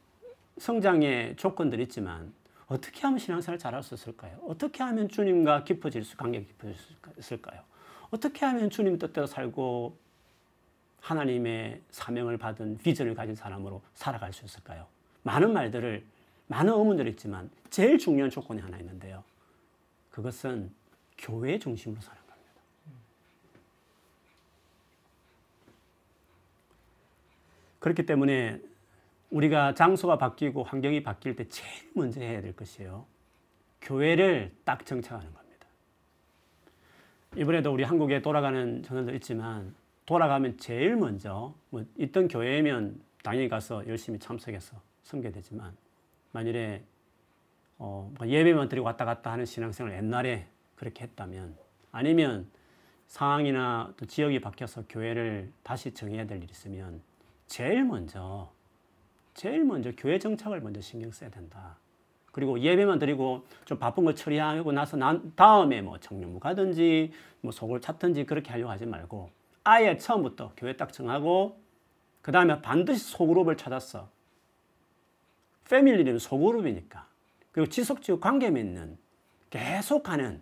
성장의 조건들이 있지만 어떻게 하면 신앙생활 잘할 수 있을까요? 어떻게 하면 주님과 깊어질 수, 관계가 깊어질 수 있을까요? 어떻게 하면 주님 뜻대로 살고 하나님의 사명을 받은 비전을 가진 사람으로 살아갈 수 있을까요? 많은 말들을, 많은 의문들이 있지만 제일 중요한 조건이 하나 있는데요. 그것은 교회 중심으로 사는 겁니다. 그렇기 때문에 우리가 장소가 바뀌고 환경이 바뀔 때 제일 먼저 해야 될 것이에요. 교회를 딱 정착하는 겁니다. 이번에도 우리 한국에 돌아가는 전원들 있지만 돌아가면 제일 먼저 뭐 있던 교회면 당연히 가서 열심히 참석해서 섬겨야 되지만 만일에 어, 뭐 예배만 드리고 왔다 갔다 하는 신앙생활 옛날에 그렇게 했다면 아니면 상황이나 또 지역이 바뀌어서 교회를 다시 정해야 될 일이 있으면 제일 먼저 제일 먼저 교회 정착을 먼저 신경 써야 된다. 그리고 예배만 드리고 좀 바쁜 거 처리하고 나서 난 다음에 뭐 청년부 가든지 뭐 속을 찾든지 그렇게 하려고 하지 말고 아예 처음부터 교회 딱 정하고 그 다음에 반드시 소그룹을 찾았어. 패밀리는 소그룹이니까. 그리고 지속적으로 관계 맺는 계속하는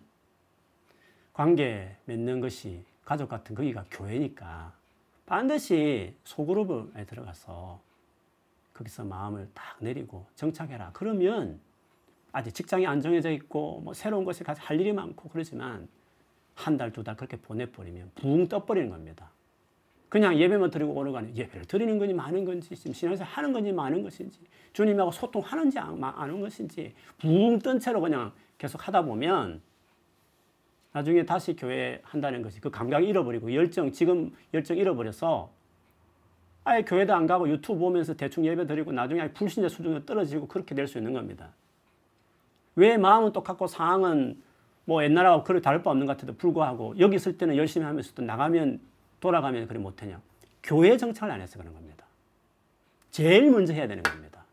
관계 맺는 것이 가족 같은 거기가 교회니까 반드시 소그룹에 들어가서 거기서 마음을 딱 내리고 정착해라. 그러면 아직 직장이 안정해져 있고 뭐 새로운 것에 가서 할 일이 많고 그러지만 한 달, 두 달 그렇게 보내버리면 붕 떠버리는 겁니다. 그냥 예배만 드리고 오는 거 아니에요. 예배를 드리는 건지 많은 건지, 지금 신앙생활 하는 건지 많은 것인지, 주님하고 소통하는지 아는 것인지, 붕뜬 채로 그냥 계속 하다 보면 나중에 다시 교회 한다는 것이 그 감각 잃어버리고 열정, 지금 열정 잃어버려서 아예 교회도 안 가고 유튜브 보면서 대충 예배 드리고 나중에 불신자 수준으로 떨어지고 그렇게 될 수 있는 겁니다. 왜 마음은 똑같고 상황은 뭐 옛날하고 그렇게 다를 바 없는 것 같아도 불구하고 여기 있을 때는 열심히 하면서도 나가면 돌아가면 그래 못하냐. 교회 정착을 안 해서 그런 겁니다. 제일 먼저 해야 되는 겁니다.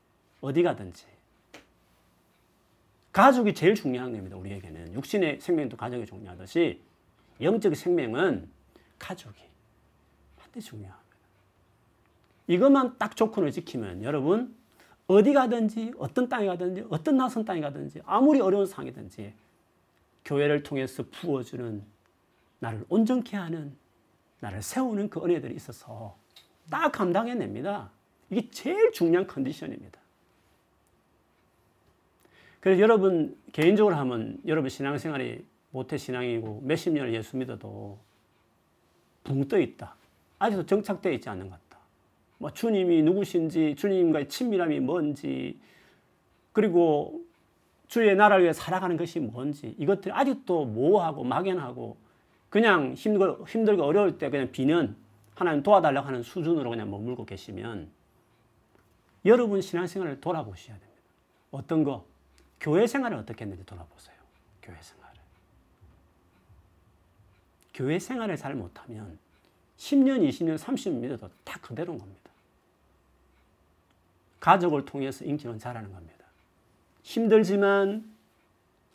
어디 가든지. 가족이 제일 중요한 겁니다. 우리에게는. 육신의 생명도 가족이 중요하듯이 영적 생명은 가족이 반드시 중요합니다. 이것만 딱 조건을 지키면 여러분 어디 가든지 어떤 땅에 가든지 어떤 낯선 땅에 가든지 아무리 어려운 상황이든지 교회를 통해서 부어주는 나를 온전케 하는 나를 세우는 그 은혜들이 있어서 딱 감당해냅니다. 이게 제일 중요한 컨디션입니다. 그래서 여러분 개인적으로 하면 여러분 신앙생활이 모태 신앙이고 몇십 년을 예수 믿어도 붕 떠 있다. 아직도 정착되어 있지 않는 것 같다. 뭐 주님이 누구신지 주님과의 친밀함이 뭔지 그리고 주의 나라를 위해 살아가는 것이 뭔지 이것들이 아직도 모호하고 막연하고 그냥 힘들고, 힘들고 어려울 때 그냥 비는 하나님 도와달라고 하는 수준으로 그냥 머물고 계시면 여러분 신앙생활을 돌아보셔야 됩니다. 어떤 거? 교회 생활을 어떻게 했는지 돌아보세요. 교회 생활을. 교회 생활을 잘 못하면 10년, 20년, 30년 믿어도 다 그대로인 겁니다. 가족을 통해서 인기는 잘하는 겁니다. 힘들지만,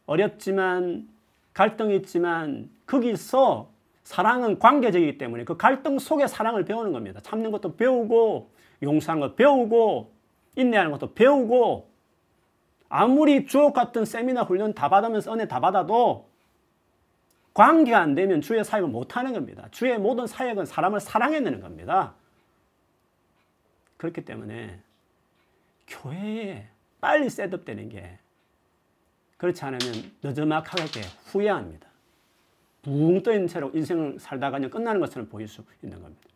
어렵지만, 갈등이 있지만, 거기서 사랑은 관계적이기 때문에 그 갈등 속에 사랑을 배우는 겁니다. 참는 것도 배우고, 용서하는 것도 배우고, 인내하는 것도 배우고, 아무리 주옥 같은 세미나 훈련 다 받으면서 은혜 다 받아도 관계가 안 되면 주의 사역을 못 하는 겁니다. 주의 모든 사역은 사람을 사랑해내는 겁니다. 그렇기 때문에 교회에 빨리 셋업되는 게 그렇지 않으면 늦어막하게 후회합니다. 붕 떠있는 채로 인생을 살다가 그냥 끝나는 것처럼 보일 수 있는 겁니다.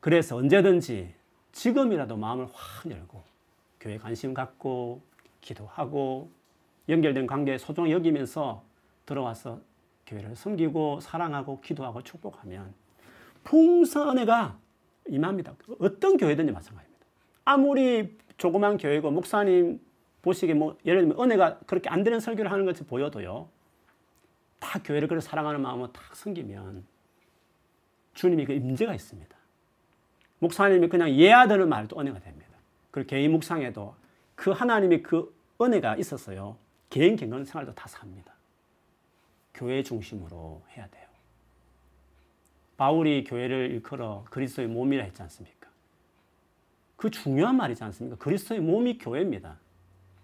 그래서 언제든지 지금이라도 마음을 확 열고 교회 관심 갖고 기도하고 연결된 관계에 소중히 여기면서 들어와서 교회를 섬기고 사랑하고 기도하고 축복하면 풍성 은혜가 임합니다. 어떤 교회든지 마찬가지입니다. 아무리 조그만 교회고 목사님 보시기에 뭐 예를 들면 은혜가 그렇게 안 되는 설교를 하는 것이 보여도요. 다 교회를 그렇게 사랑하는 마음으로 딱 섬기면 주님이 그 임재가 있습니다. 목사님이 그냥 예하드는 말도 은혜가 됩니다. 그 개인 묵상에도 그 하나님의 그 은혜가 있었어요. 개인 경건 생활도 다 삽니다. 교회 중심으로 해야 돼요. 바울이 교회를 일컬어 그리스도의 몸이라 했지 않습니까? 그 중요한 말이지 않습니까? 그리스도의 몸이 교회입니다.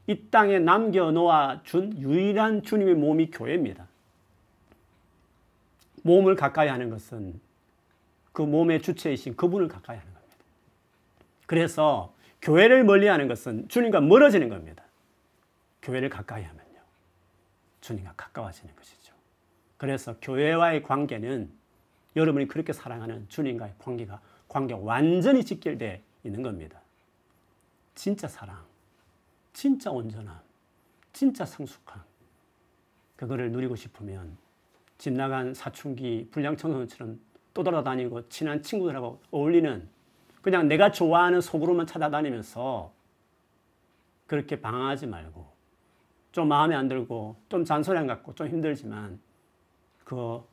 이 땅에 남겨놓아 준 유일한 주님의 몸이 교회입니다. 몸을 가까이 하는 것은 그 몸의 주체이신 그분을 가까이 하는 겁니다. 그래서 교회를 멀리 하는 것은 주님과 멀어지는 겁니다. 교회를 가까이 하면요. 주님과 가까워지는 것이죠. 그래서 교회와의 관계는 여러분이 그렇게 사랑하는 주님과의 관계가 관계가 완전히 직결되어 있는 겁니다. 진짜 사랑, 진짜 온전함, 진짜 성숙함. 그거를 누리고 싶으면 집 나간 사춘기 불량 청소년처럼 떠돌아다니고 친한 친구들하고 어울리는 그냥 내가 좋아하는 속으로만 찾아다니면서 그렇게 방황하지 말고 좀 마음에 안 들고 좀 잔소리 같고 좀 힘들지만 그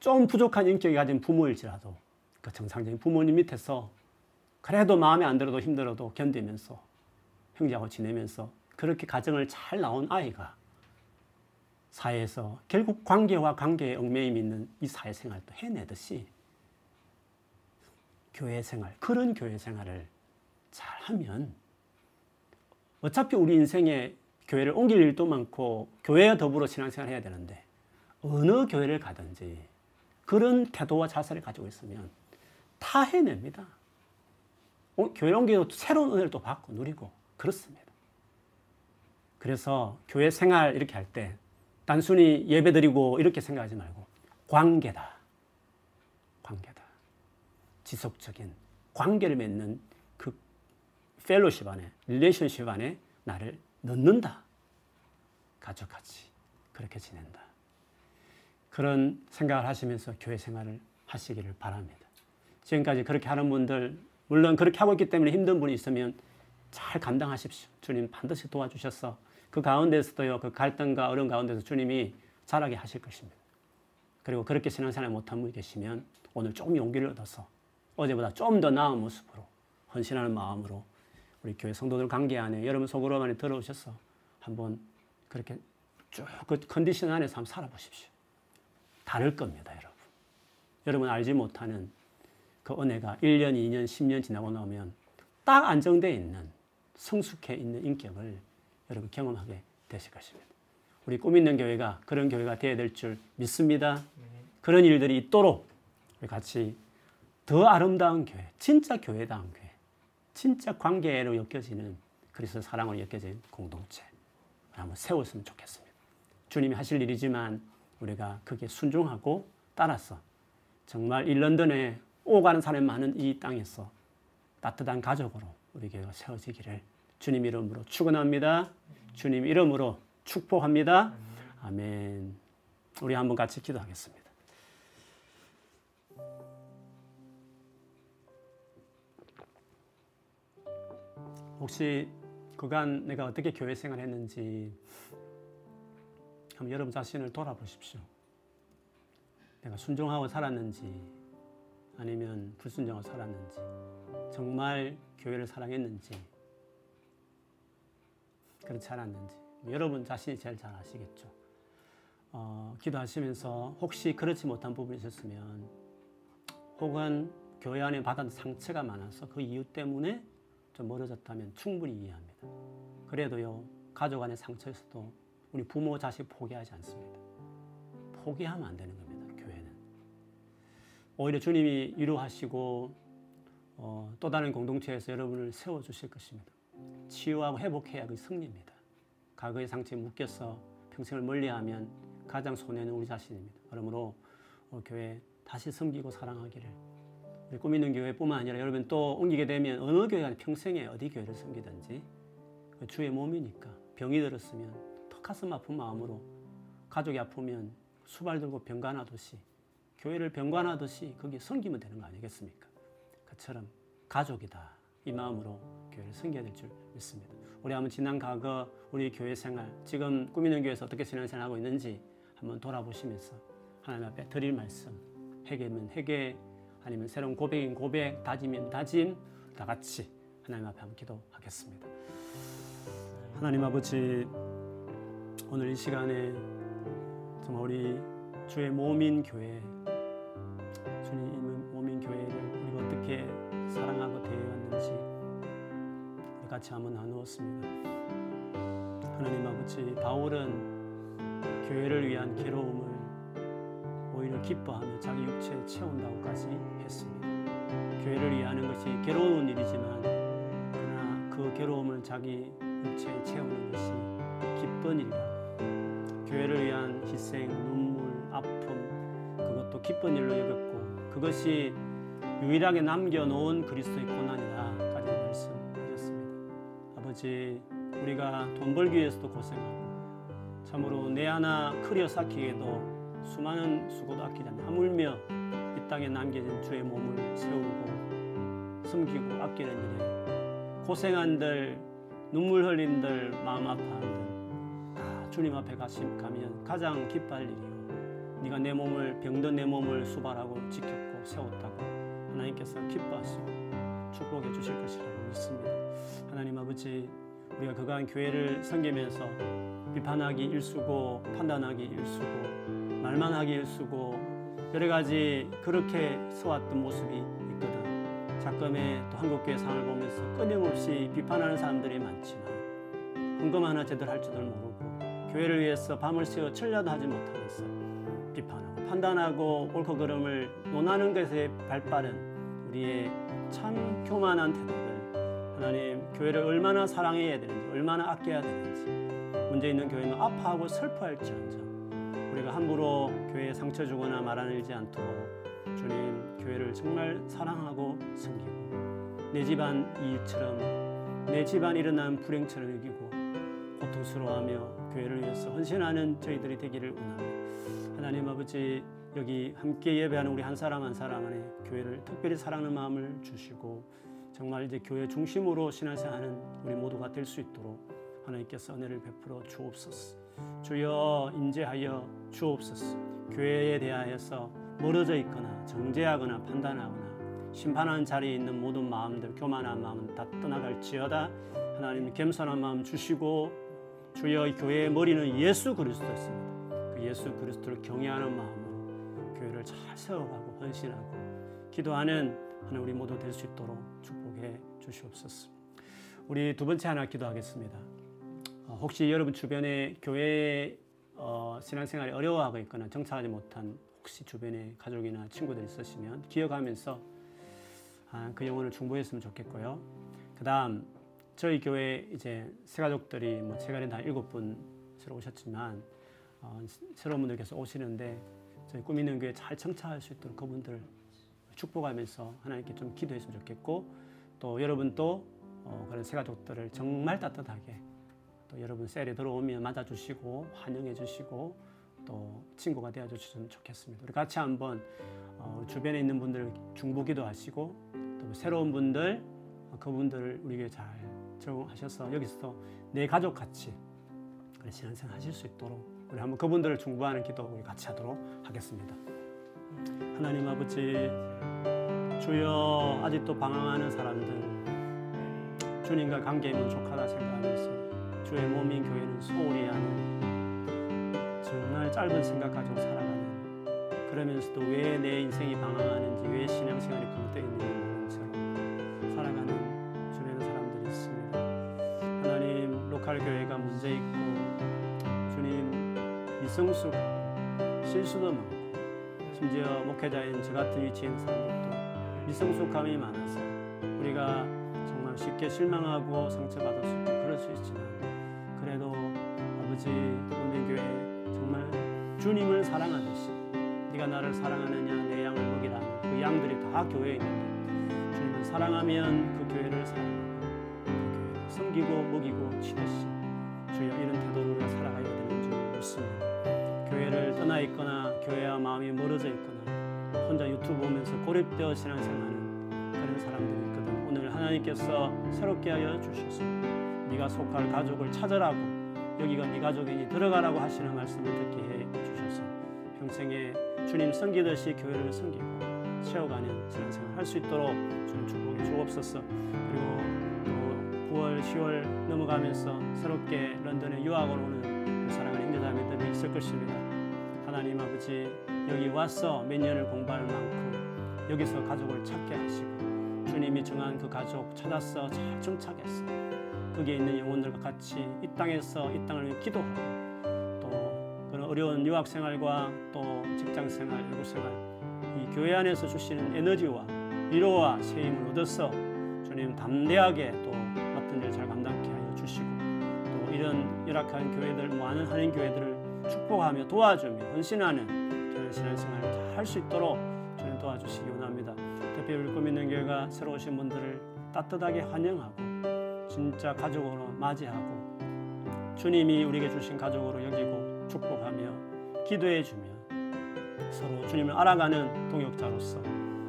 좀 부족한 인격이 가진 부모일지라도 그 정상적인 부모님 밑에서 그래도 마음에 안 들어도 힘들어도 견디면서 형제하고 지내면서 그렇게 가정을 잘 나온 아이가 사회에서 결국 관계와 관계에 얽매임 있는 이 사회생활도 해내듯이 교회 생활, 그런 교회 생활을 잘 하면 어차피 우리 인생에 교회를 옮길 일도 많고 교회와 더불어 신앙생활 해야 되는데 어느 교회를 가든지 그런 태도와 자세를 가지고 있으면 다 해냅니다. 어, 교회 옮기도 새로운 은혜를 또 받고 누리고 그렇습니다. 그래서 교회 생활 이렇게 할 때 단순히 예배 드리고 이렇게 생각하지 말고 관계다. 관계다. 지속적인 관계를 맺는 그 펠로십 안에, 릴레이션십 안에 나를 넣는다. 가족같이 그렇게 지낸다. 그런 생각을 하시면서 교회 생활을 하시기를 바랍니다. 지금까지 그렇게 하는 분들, 물론 그렇게 하고 있기 때문에 힘든 분이 있으면 잘 감당하십시오. 주님 반드시 도와주셔서 그 가운데서도요, 그 갈등과 어려운 가운데서 주님이 잘하게 하실 것입니다. 그리고 그렇게 신앙생활 못한 분이 계시면 오늘 조금 용기를 얻어서 어제보다 좀 더 나은 모습으로 헌신하는 마음으로 우리 교회 성도들 관계 안에 여러분 속으로 많이 들어오셔서 한번 그렇게 쭉 그 컨디션 안에서 한번 살아보십시오. 다를 겁니다, 여러분. 여러분 알지 못하는 그 은혜가 1년, 2년, 10년 지나고 나면 딱 안정되어 있는 성숙해 있는 인격을 여러분 경험하게 되실 것입니다. 우리 꿈 있는 교회가 그런 교회가 되어야 될 줄 믿습니다. 그런 일들이 있도록 우리 같이 더 아름다운 교회, 진짜 교회다운 교회, 진짜 관계로 엮여지는 그리스도 사랑으로 엮여진 공동체 한번 세웠으면 좋겠습니다. 주님이 하실 일이지만 우리가 그게 순종하고 따라서 정말 이 런던에 오가는 사람이 많은 이 땅에서 따뜻한 가족으로 우리 교회가 세워지기를 주님 이름으로 축원합니다. 주님 이름으로 축복합니다. 아멘. 우리 한번 같이 기도하겠습니다. 혹시 그간 내가 어떻게 교회 생활했는지 한번 여러분 자신을 돌아보십시오. 내가 순종하고 살았는지 아니면 불순종하고 살았는지 정말 교회를 사랑했는지 그렇지 않았는지 여러분 자신이 제일 잘 아시겠죠. 어, 기도하시면서 혹시 그렇지 못한 부분이 있었으면 혹은 교회 안에 받은 상처가 많아서 그 이유 때문에 좀 멀어졌다면 충분히 이해합니다. 그래도요 가족 안의 상처에서도 우리 부모 자식 포기하지 않습니다. 포기하면 안 되는 겁니다. 오히려 주님이 위로하시고 어, 또 다른 공동체에서 여러분을 세워 주실 것입니다. 치유하고 회복해야 그 승리입니다. 과거의 상처에 묶여서 평생을 멀리하면 가장 손해는 우리 자신입니다. 그러므로 어, 교회 다시 섬기고 사랑하기를 우리 꿈 있는 교회뿐만 아니라 여러분 또 옮기게 되면 어느 교회가 평생에 어디 교회를 섬기든지 그 주의 몸이니까 병이 들었으면 더 가슴 아픈 마음으로 가족이 아프면 수발 들고 병간하듯이 교회를 병간하듯이 거기에 섬기면 되는 거 아니겠습니까? 그처럼 가족이다 이 마음으로 교회를 섬겨야 될 줄 믿습니다. 우리 한번 지난 과거 우리 교회 생활 지금 꾸미는 교회에서 어떻게 신앙생활 하고 있는지 한번 돌아보시면서 하나님 앞에 드릴 말씀 회개면 회개 아니면 새로운 고백인 고백 다짐이면 다짐 다 같이 하나님 앞에 한번 기도하겠습니다. 하나님 아버지 오늘 이 시간에 정말 우리 주의 몸인 교회 같이 한번 나누었습니다. 하나님 아버지 바울은 교회를 위한 괴로움을 오히려 기뻐하며 자기 육체에 채운다고까지 했습니다. 교회를 위하는 것이 괴로운 일이지만 그러나 그 괴로움을 자기 육체에 채우는 것이 기쁜 일이다. 교회를 위한 희생, 눈물, 아픔 그것도 기쁜 일로 여겼고 그것이 유일하게 남겨놓은 그리스도의 말씀하셨습니다. 아버지 우리가 돈 벌기 위해서도 고생하고 참으로 내 하나 크려 쌓기에도 수많은 수고도 아끼지 않는 하물며 이 땅에 남겨진 주의 몸을 세우고 섬기고 아끼는 일에 고생한들 눈물 흘린들 마음 아파한들 다 주님 앞에 가면 가장 기뻐할 일이요 네가 내 몸을 병든 내 몸을 수발하고 지켰고 세웠다고 하나님께서 기뻐하시고 축복해 주실 것이라고 믿습니다. 하나님 아버지 우리가 그간 교회를 섬기면서 비판하기 일수고 판단하기 일수고 말만 하기 일수고 여러 가지 그렇게 서왔던 모습이 있거든. 작금의 또 한국교회 상을 보면서 끊임없이 비판하는 사람들이 많지만 헌금 하나 제대로 할 줄도 모르고 교회를 위해서 밤을 새워 철야도 하지 못하면서 비판하고 판단하고 옳고 그름을 논하는 것에 발빠른 우리의 참 교만한 태도들 하나님 교회를 얼마나 사랑해야 되는지 얼마나 아껴야 되는지 문제 있는 교회는 아파하고 슬퍼할지언정 우리가 함부로 교회에 상처 주거나 말아내지 않도록 주님 교회를 정말 사랑하고 섬기고 내 집안 이처럼 내 집안 일어난 불행처럼 여기고 고통스러워하며 교회를 위해서 헌신하는 저희들이 되기를 원합니다. 하나님 아버지 여기 함께 예배하는 우리 한 사람 한 사람 안에 교회를 특별히 사랑하는 마음을 주시고 정말 이제 교회 중심으로 신앙생활하는 우리 모두가 될 수 있도록 하나님께서 은혜를 베풀어 주옵소서. 주여 인재하여 주옵소서. 교회에 대하여서 멀어져 있거나 정죄하거나 판단하거나 심판하는 자리에 있는 모든 마음들 교만한 마음은 다 떠나갈지어다. 하나님 겸손한 마음 주시고 주여 이 교회의 머리는 예수 그리스도였습니다. 그 예수 그리스도를 경외하는 마음으로 교회를 잘 세워가고 헌신하고 기도하는 하나 우리 모두 될 수 있도록 축복해 주시옵소서. 우리 두 번째 하나 기도하겠습니다. 어, 혹시 여러분 주변에 교회 어, 신앙생활이 어려워하고 있거나 정착하지 못한 혹시 주변에 가족이나 친구들 있으시면 기억하면서 아, 그 영혼을 중보했으면 좋겠고요. 그다음 저희 교회 이제 새 가족들이 뭐 제가 다 일곱 분 새로 오셨지만 어, 새로운 분들께서 오시는데 저희 꿈 있는 교회 잘 청착할 수 있도록 그분들 축복하면서 하나님께 좀 기도했으면 좋겠고 또 여러분 또 어, 그런 새 가족들을 정말 따뜻하게 또 여러분 셀에 들어오면 맞아주시고 환영해주시고 또 친구가 되어주시면 좋겠습니다. 우리 같이 한번 어, 주변에 있는 분들 중보기도 하시고 또 새로운 분들 어, 그분들을 우리에게 잘 적응하셔서 여기서 내 가족 같이 신앙생활 하실 수 있도록 우리 한번 그분들을 중보하는 기도 우리 같이 하도록 하겠습니다. 하나님 아버지 주여 아직도 방황하는 사람들 주님과 관계에 만족하다 생각하면서 주의 몸인 교회는 소홀히 하는 정말 짧은 생각 가지고 살아가는 그러면서도 왜 내 인생이 방황하는지 왜 신앙생활이 붕떠 있는지 모르는 채로 살아가는 주변에 사람들이 있습니다. 하나님 로컬 교회가 문제 있고 주님 미성숙 실수도 많고 심지어 목회자인 저 같은 있는 사람들도 미성숙함이 많아서 우리가 정말 쉽게 실망하고 상처받을 수 있고 그럴 수 있지만 그래도 아버지 운명교회 정말 주님을 사랑하듯이 네가 나를 사랑하느냐 내 양을 먹이라 그 양들이 다 교회에 있는데 주님을 사랑하면 그 교회를 사랑하고 그 교회를 섬기고 먹이고 치듯이 주여 이런 태도로 살아가야 되는 줄 믿습니다. 교회를 떠나 있거나 교회와 마음이 멀어져 있거나 혼자 유튜브 보면서 고립되어 신앙생활하는 그런 사람들이 있거든. 오늘 하나님께서 새롭게 하여 주셔서 네가 속할 가족을 찾으라고 여기가 네 가족이니 들어가라고 하시는 말씀을 듣게 해 주셔서 평생에 주님 섬기듯이 교회를 섬기고 세워가는 신앙생활 할 수 있도록 주님 축복해 주옵소서. 그리고 9월, 10월 넘어가면서 새롭게 런던에 유학을 오는 사랑하는 형제자매들이 있을 것입니다. 하나님 아버지 여기 와서 몇 년을 공부할 만큼 여기서 가족을 찾게 하시고 주님이 정한 그 가족 찾아서 잘 정착해서 거기에 있는 영혼들과 같이 이 땅에서 이 땅을 위해 기도하고 또 그런 어려운 유학 생활과 또 직장 생활, 외국 생활 이 교회 안에서 주시는 에너지와 위로와 새 힘을 얻어서 주님 담대하게 또 맡은 일 잘 감당케 하여 주시고 또 이런 열악한 교회들 많은 한인 교회들을 축복하며 도와주며 헌신하는 그런 신앙생활을 잘 할 수 있도록 주님 도와주시기 원합니다. 특히 우리 꿈 있는 교회가 새로 오신 분들을 따뜻하게 환영하고 진짜 가족으로 맞이하고 주님이 우리에게 주신 가족으로 여기고 축복하며 기도해 주며 서로 주님을 알아가는 동역자로서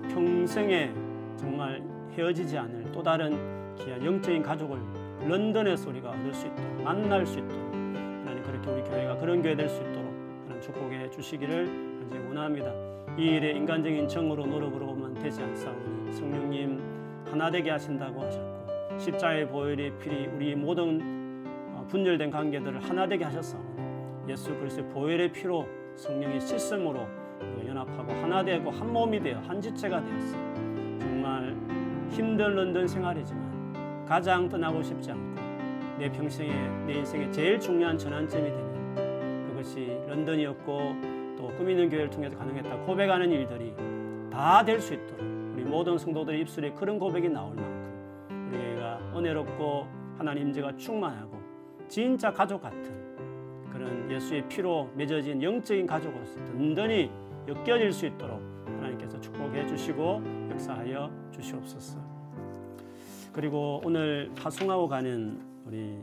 평생에 정말 헤어지지 않을 또 다른 귀한 영적인 가족을 런던에서 우리가 얻을 수 있도록 만날 수 있도록 하나님 그렇게 우리 교회가 그런 교회 될 수 있도록 하나님 축복해 주시기를 간절히 원합니다. 이 일에 인간적인 정으로 노력으로만 되지 않사오니 성령님 하나 되게 하신다고 하셨고 십자의 보혈의 필이 우리 모든 어, 분열된 관계들을 하나 되게 하셨사오니 예수 그리스도의 보혈의 피로 성령의 우리가 연합하고 하나 되고 한 몸이 되어 한 지체가 되었어. 정말 힘든 런던 생활이지만 가장 떠나고 싶지 않고 내 평생에 내 인생에 제일 중요한 전환점이 되는 그것이 런던이었고 또 꾸미는 교회를 통해서 가능했다 고백하는 일들이 다 될 수 있도록 우리 모든 성도들의 입술에 그런 고백이 나올 만큼 우리 교회가 은혜롭고 하나님 임재가 충만하고 진짜 가족 같은 그런 예수의 피로 맺어진 영적인 가족으로서 든든히 엮여질 수 있도록 하나님께서 축복해 주시고 역사하여 주시옵소서. 그리고 오늘 파송하고 가는 우리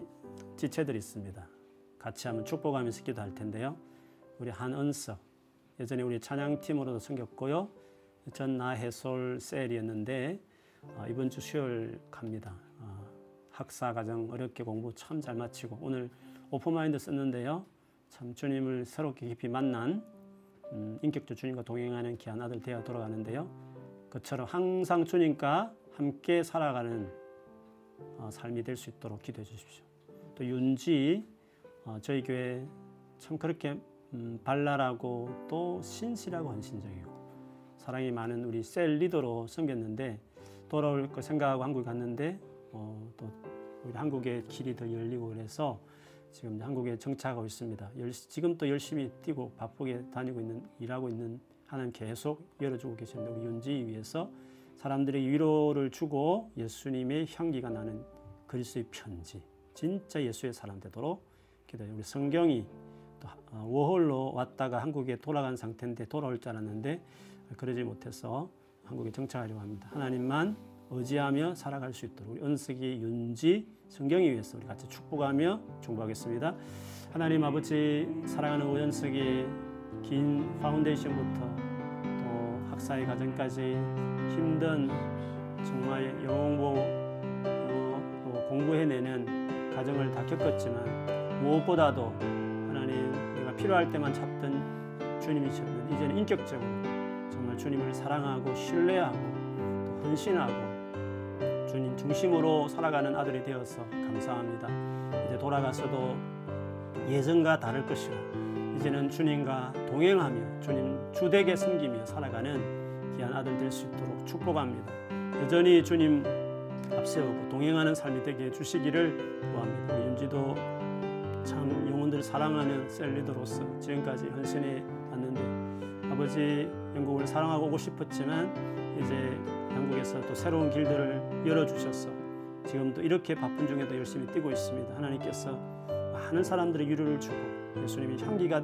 지체들이 있습니다. 같이 한번 축복하면서 기도할 텐데요. 우리 한은석 예전에 우리 찬양팀으로도 섬겼고요. 전 나해솔 셀이었는데 어, 이번 주 수요일 갑니다. 어, 학사 과정 어렵게 공부 참 잘 마치고 오늘 오픈마인드 썼는데요. 참 주님을 새롭게 깊이 만난 음, 인격적 주님과 동행하는 귀한 아들 되어 돌아가는데요. 그처럼 항상 주님과 함께 살아가는 어, 삶이 될 수 있도록 기도해 주십시오. 또 윤지 어, 저희 교회 참 그렇게 음, 발랄하고 또 신실하고 헌신적이고 사랑이 많은 우리 셀 리더로 섬겼는데 돌아올 거 생각하고 한국 갔는데 어, 또 우리 한국의 길이 더 열리고 그래서 지금 한국에 정착하고 있습니다. 열, 지금 또 열심히 뛰고 바쁘게 다니고 있는 일하고 있는 하나님 계속 열어주고 계신데 우리 윤지 위해서 사람들에게 위로를 주고 예수님의 향기가 나는 그리스도의 편지 진짜 예수의 사람 되도록 기도해요. 우리 성경이 워홀로 왔다가 한국에 돌아간 상태인데 돌아올 줄 알았는데 그러지 못해서 한국에 정착하려고 합니다. 하나님만 의지하며 살아갈 수 있도록 우리 은석이 윤지 성경이 위해서 우리 같이 축복하며 중보하겠습니다. 하나님 아버지 사랑하는 오연석이 긴 파운데이션부터 또 학사의 과정까지 힘든 정말 영어 또 공부해내는 과정을 다 겪었지만 무엇보다도 필요할 때만 찾던 주님이셨는 이제는 인격적으로 정말 주님을 사랑하고 신뢰하고 또 헌신하고 주님 중심으로 살아가는 아들이 되어서 감사합니다. 이제 돌아가서도 예전과 다를 것이라 이제는 주님과 동행하며 주님 주되게 섬기며 살아가는 귀한 아들 될 수 있도록 축복합니다. 여전히 주님 앞세우고 동행하는 삶이 되게 해주시기를 구합니다. 윤지도 참 영혼들을 사랑하는 셀리더로서 지금까지 헌신해 왔는데 아버지 영국을 사랑하고 오고 싶었지만 이제 한국에서 또 새로운 길들을 열어주셔서 지금도 이렇게 바쁜 중에도 열심히 뛰고 있습니다. 하나님께서 많은 사람들의 위로를 주고 예수님의 향기가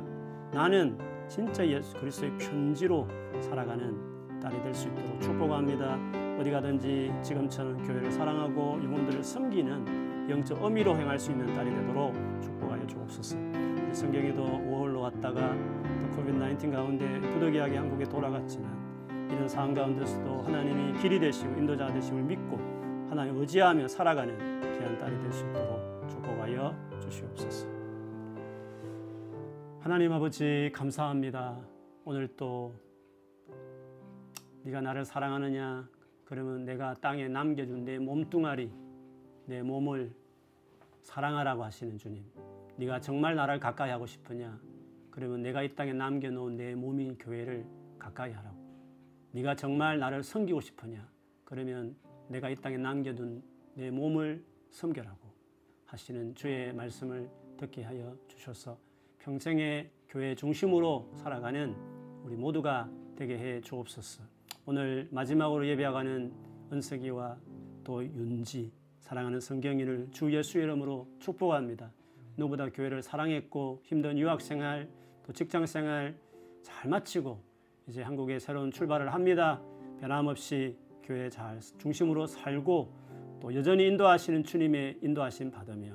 나는 진짜 예수 그리스도의 편지로 살아가는 딸이 될 수 있도록 축복합니다. 어디 가든지 지금처럼 교회를 사랑하고 영혼들을 섬기는 영적 의미로 행할 수 있는 딸이 되도록 축복하여 주옵소서. 성경에도 5월로 왔다가 또 코비드 19 가운데 부득이하게 한국에 돌아갔지만 이런 상황 가운데서도 하나님이 길이 되시고 인도자가 되심을 믿고 하나님 의지하며 살아가는 귀한 딸이 될 수 있도록 축복하여 주시옵소서. 하나님 아버지 감사합니다. 오늘 또 네가 나를 사랑하느냐 그러면 내가 땅에 남겨준 내 몸뚱아리 내 몸을 사랑하라고 하시는 주님. 네가 정말 나를 가까이 하고 싶으냐? 그러면 내가 이 땅에 남겨놓은 내 몸인 교회를 가까이 하라고. 네가 정말 나를 섬기고 싶으냐? 그러면 내가 이 땅에 남겨둔 내 몸을 섬겨라고 하시는 주의 말씀을 듣게 하여 주셔서 평생의 교회 중심으로 살아가는 우리 모두가 되게 해 주옵소서. 오늘 마지막으로 예배하가는 은석이와 또 윤지 사랑하는 성경인을 주 예수 이름으로 축복합니다. 누구보다 교회를 사랑했고 힘든 유학 생활 또 직장 생활 잘 마치고 이제 한국에 새로운 출발을 합니다. 변함없이 교회 잘 중심으로 살고 또 여전히 인도하시는 주님의 인도하심 받으며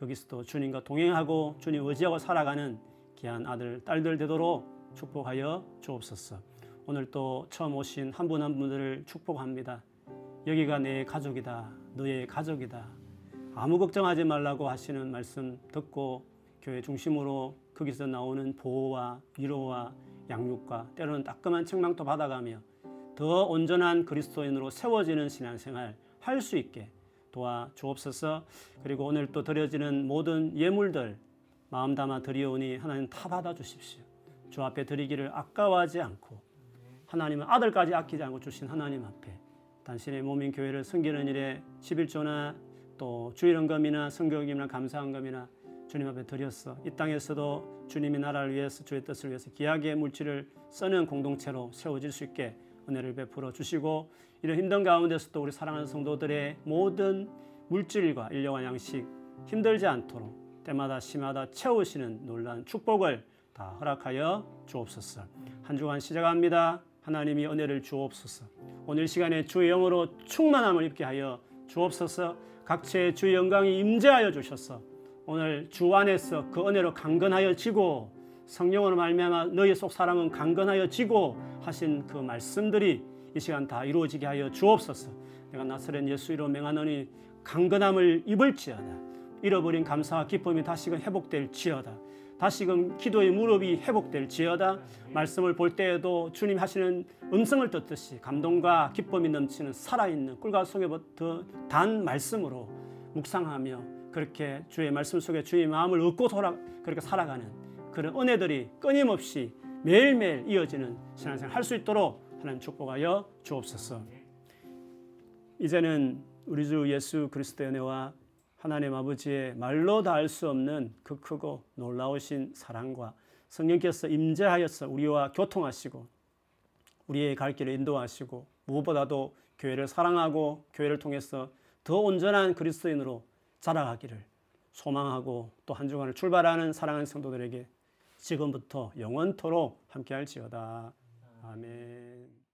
거기서 또 주님과 동행하고 주님 의지하고 살아가는 귀한 아들 딸들 되도록 축복하여 주옵소서. 오늘 또 처음 오신 한 분한 분들을 축복합니다. 여기가 내 가족이다. 너의 가족이다. 아무 걱정하지 말라고 하시는 말씀 듣고 교회 중심으로 거기서 나오는 보호와 위로와 양육과 때로는 따끔한 책망도 받아가며 더 온전한 그리스도인으로 세워지는 신앙생활 할 수 있게 도와 주옵소서. 그리고 오늘 또 드려지는 모든 예물들 마음 담아 드리오니 하나님 다 받아 주십시오. 주 앞에 드리기를 아까워하지 않고 하나님은 아들까지 아끼지 않고 주신 하나님 앞에 당신의 몸인 교회를 섬기는 일에 11조나 또 주일헌금이나 성경이나 감사헌금이나 주님 앞에 드렸어. 이 땅에서도 주님의 나라를 위해서 주의 뜻을 위해서 귀하게 물질을 쓰는 공동체로 세워질 수 있게 은혜를 베풀어 주시고 이런 힘든 가운데서도 우리 사랑하는 성도들의 모든 물질과 인력과 양식 힘들지 않도록 때마다 시마다 채우시는 놀라운 축복을 다 허락하여 주옵소서. 한 주간 시작합니다. 하나님이 은혜를 주옵소서. 오늘 시간에 주의 영으로 충만함을 입게 하여 주옵소서. 각체의 주의 영광이 임재하여 주셔서 오늘 주 안에서 그 은혜로 강건하여 지고 성령으로 말미암아 너희 속 사람은 강건하여 지고 하신 그 말씀들이 이 시간 다 이루어지게 하여 주옵소서. 내가 나사렛 예수 이로 맹하노니 강건함을 입을지어다. 잃어버린 감사와 기쁨이 다시금 회복될지어다. 다시금 기도의 무릎이 회복될지어다. 말씀을 볼 때에도 주님 하시는 음성을 듣듯이 감동과 기쁨이 넘치는 살아있는 꿀과 속에 단 말씀으로 묵상하며 그렇게 주의 말씀 속에 주의 마음을 얻고 돌아 그렇게 살아가는 그런 은혜들이 끊임없이 매일매일 이어지는 신앙생활 할 수 있도록 하나님 축복하여 주옵소서. 이제는 우리 주 예수 그리스도의 은혜와 하나님 아버지의 말로 다 알 수 없는 그 크고 놀라우신 사랑과 성령께서 임재하여서 우리와 교통하시고 우리의 갈 길을 인도하시고 무엇보다도 교회를 사랑하고 교회를 통해서 더 온전한 그리스도인으로 자라가기를 소망하고 또 한 주간을 출발하는 사랑하는 성도들에게 지금부터 영원토록 함께할지어다. 아멘.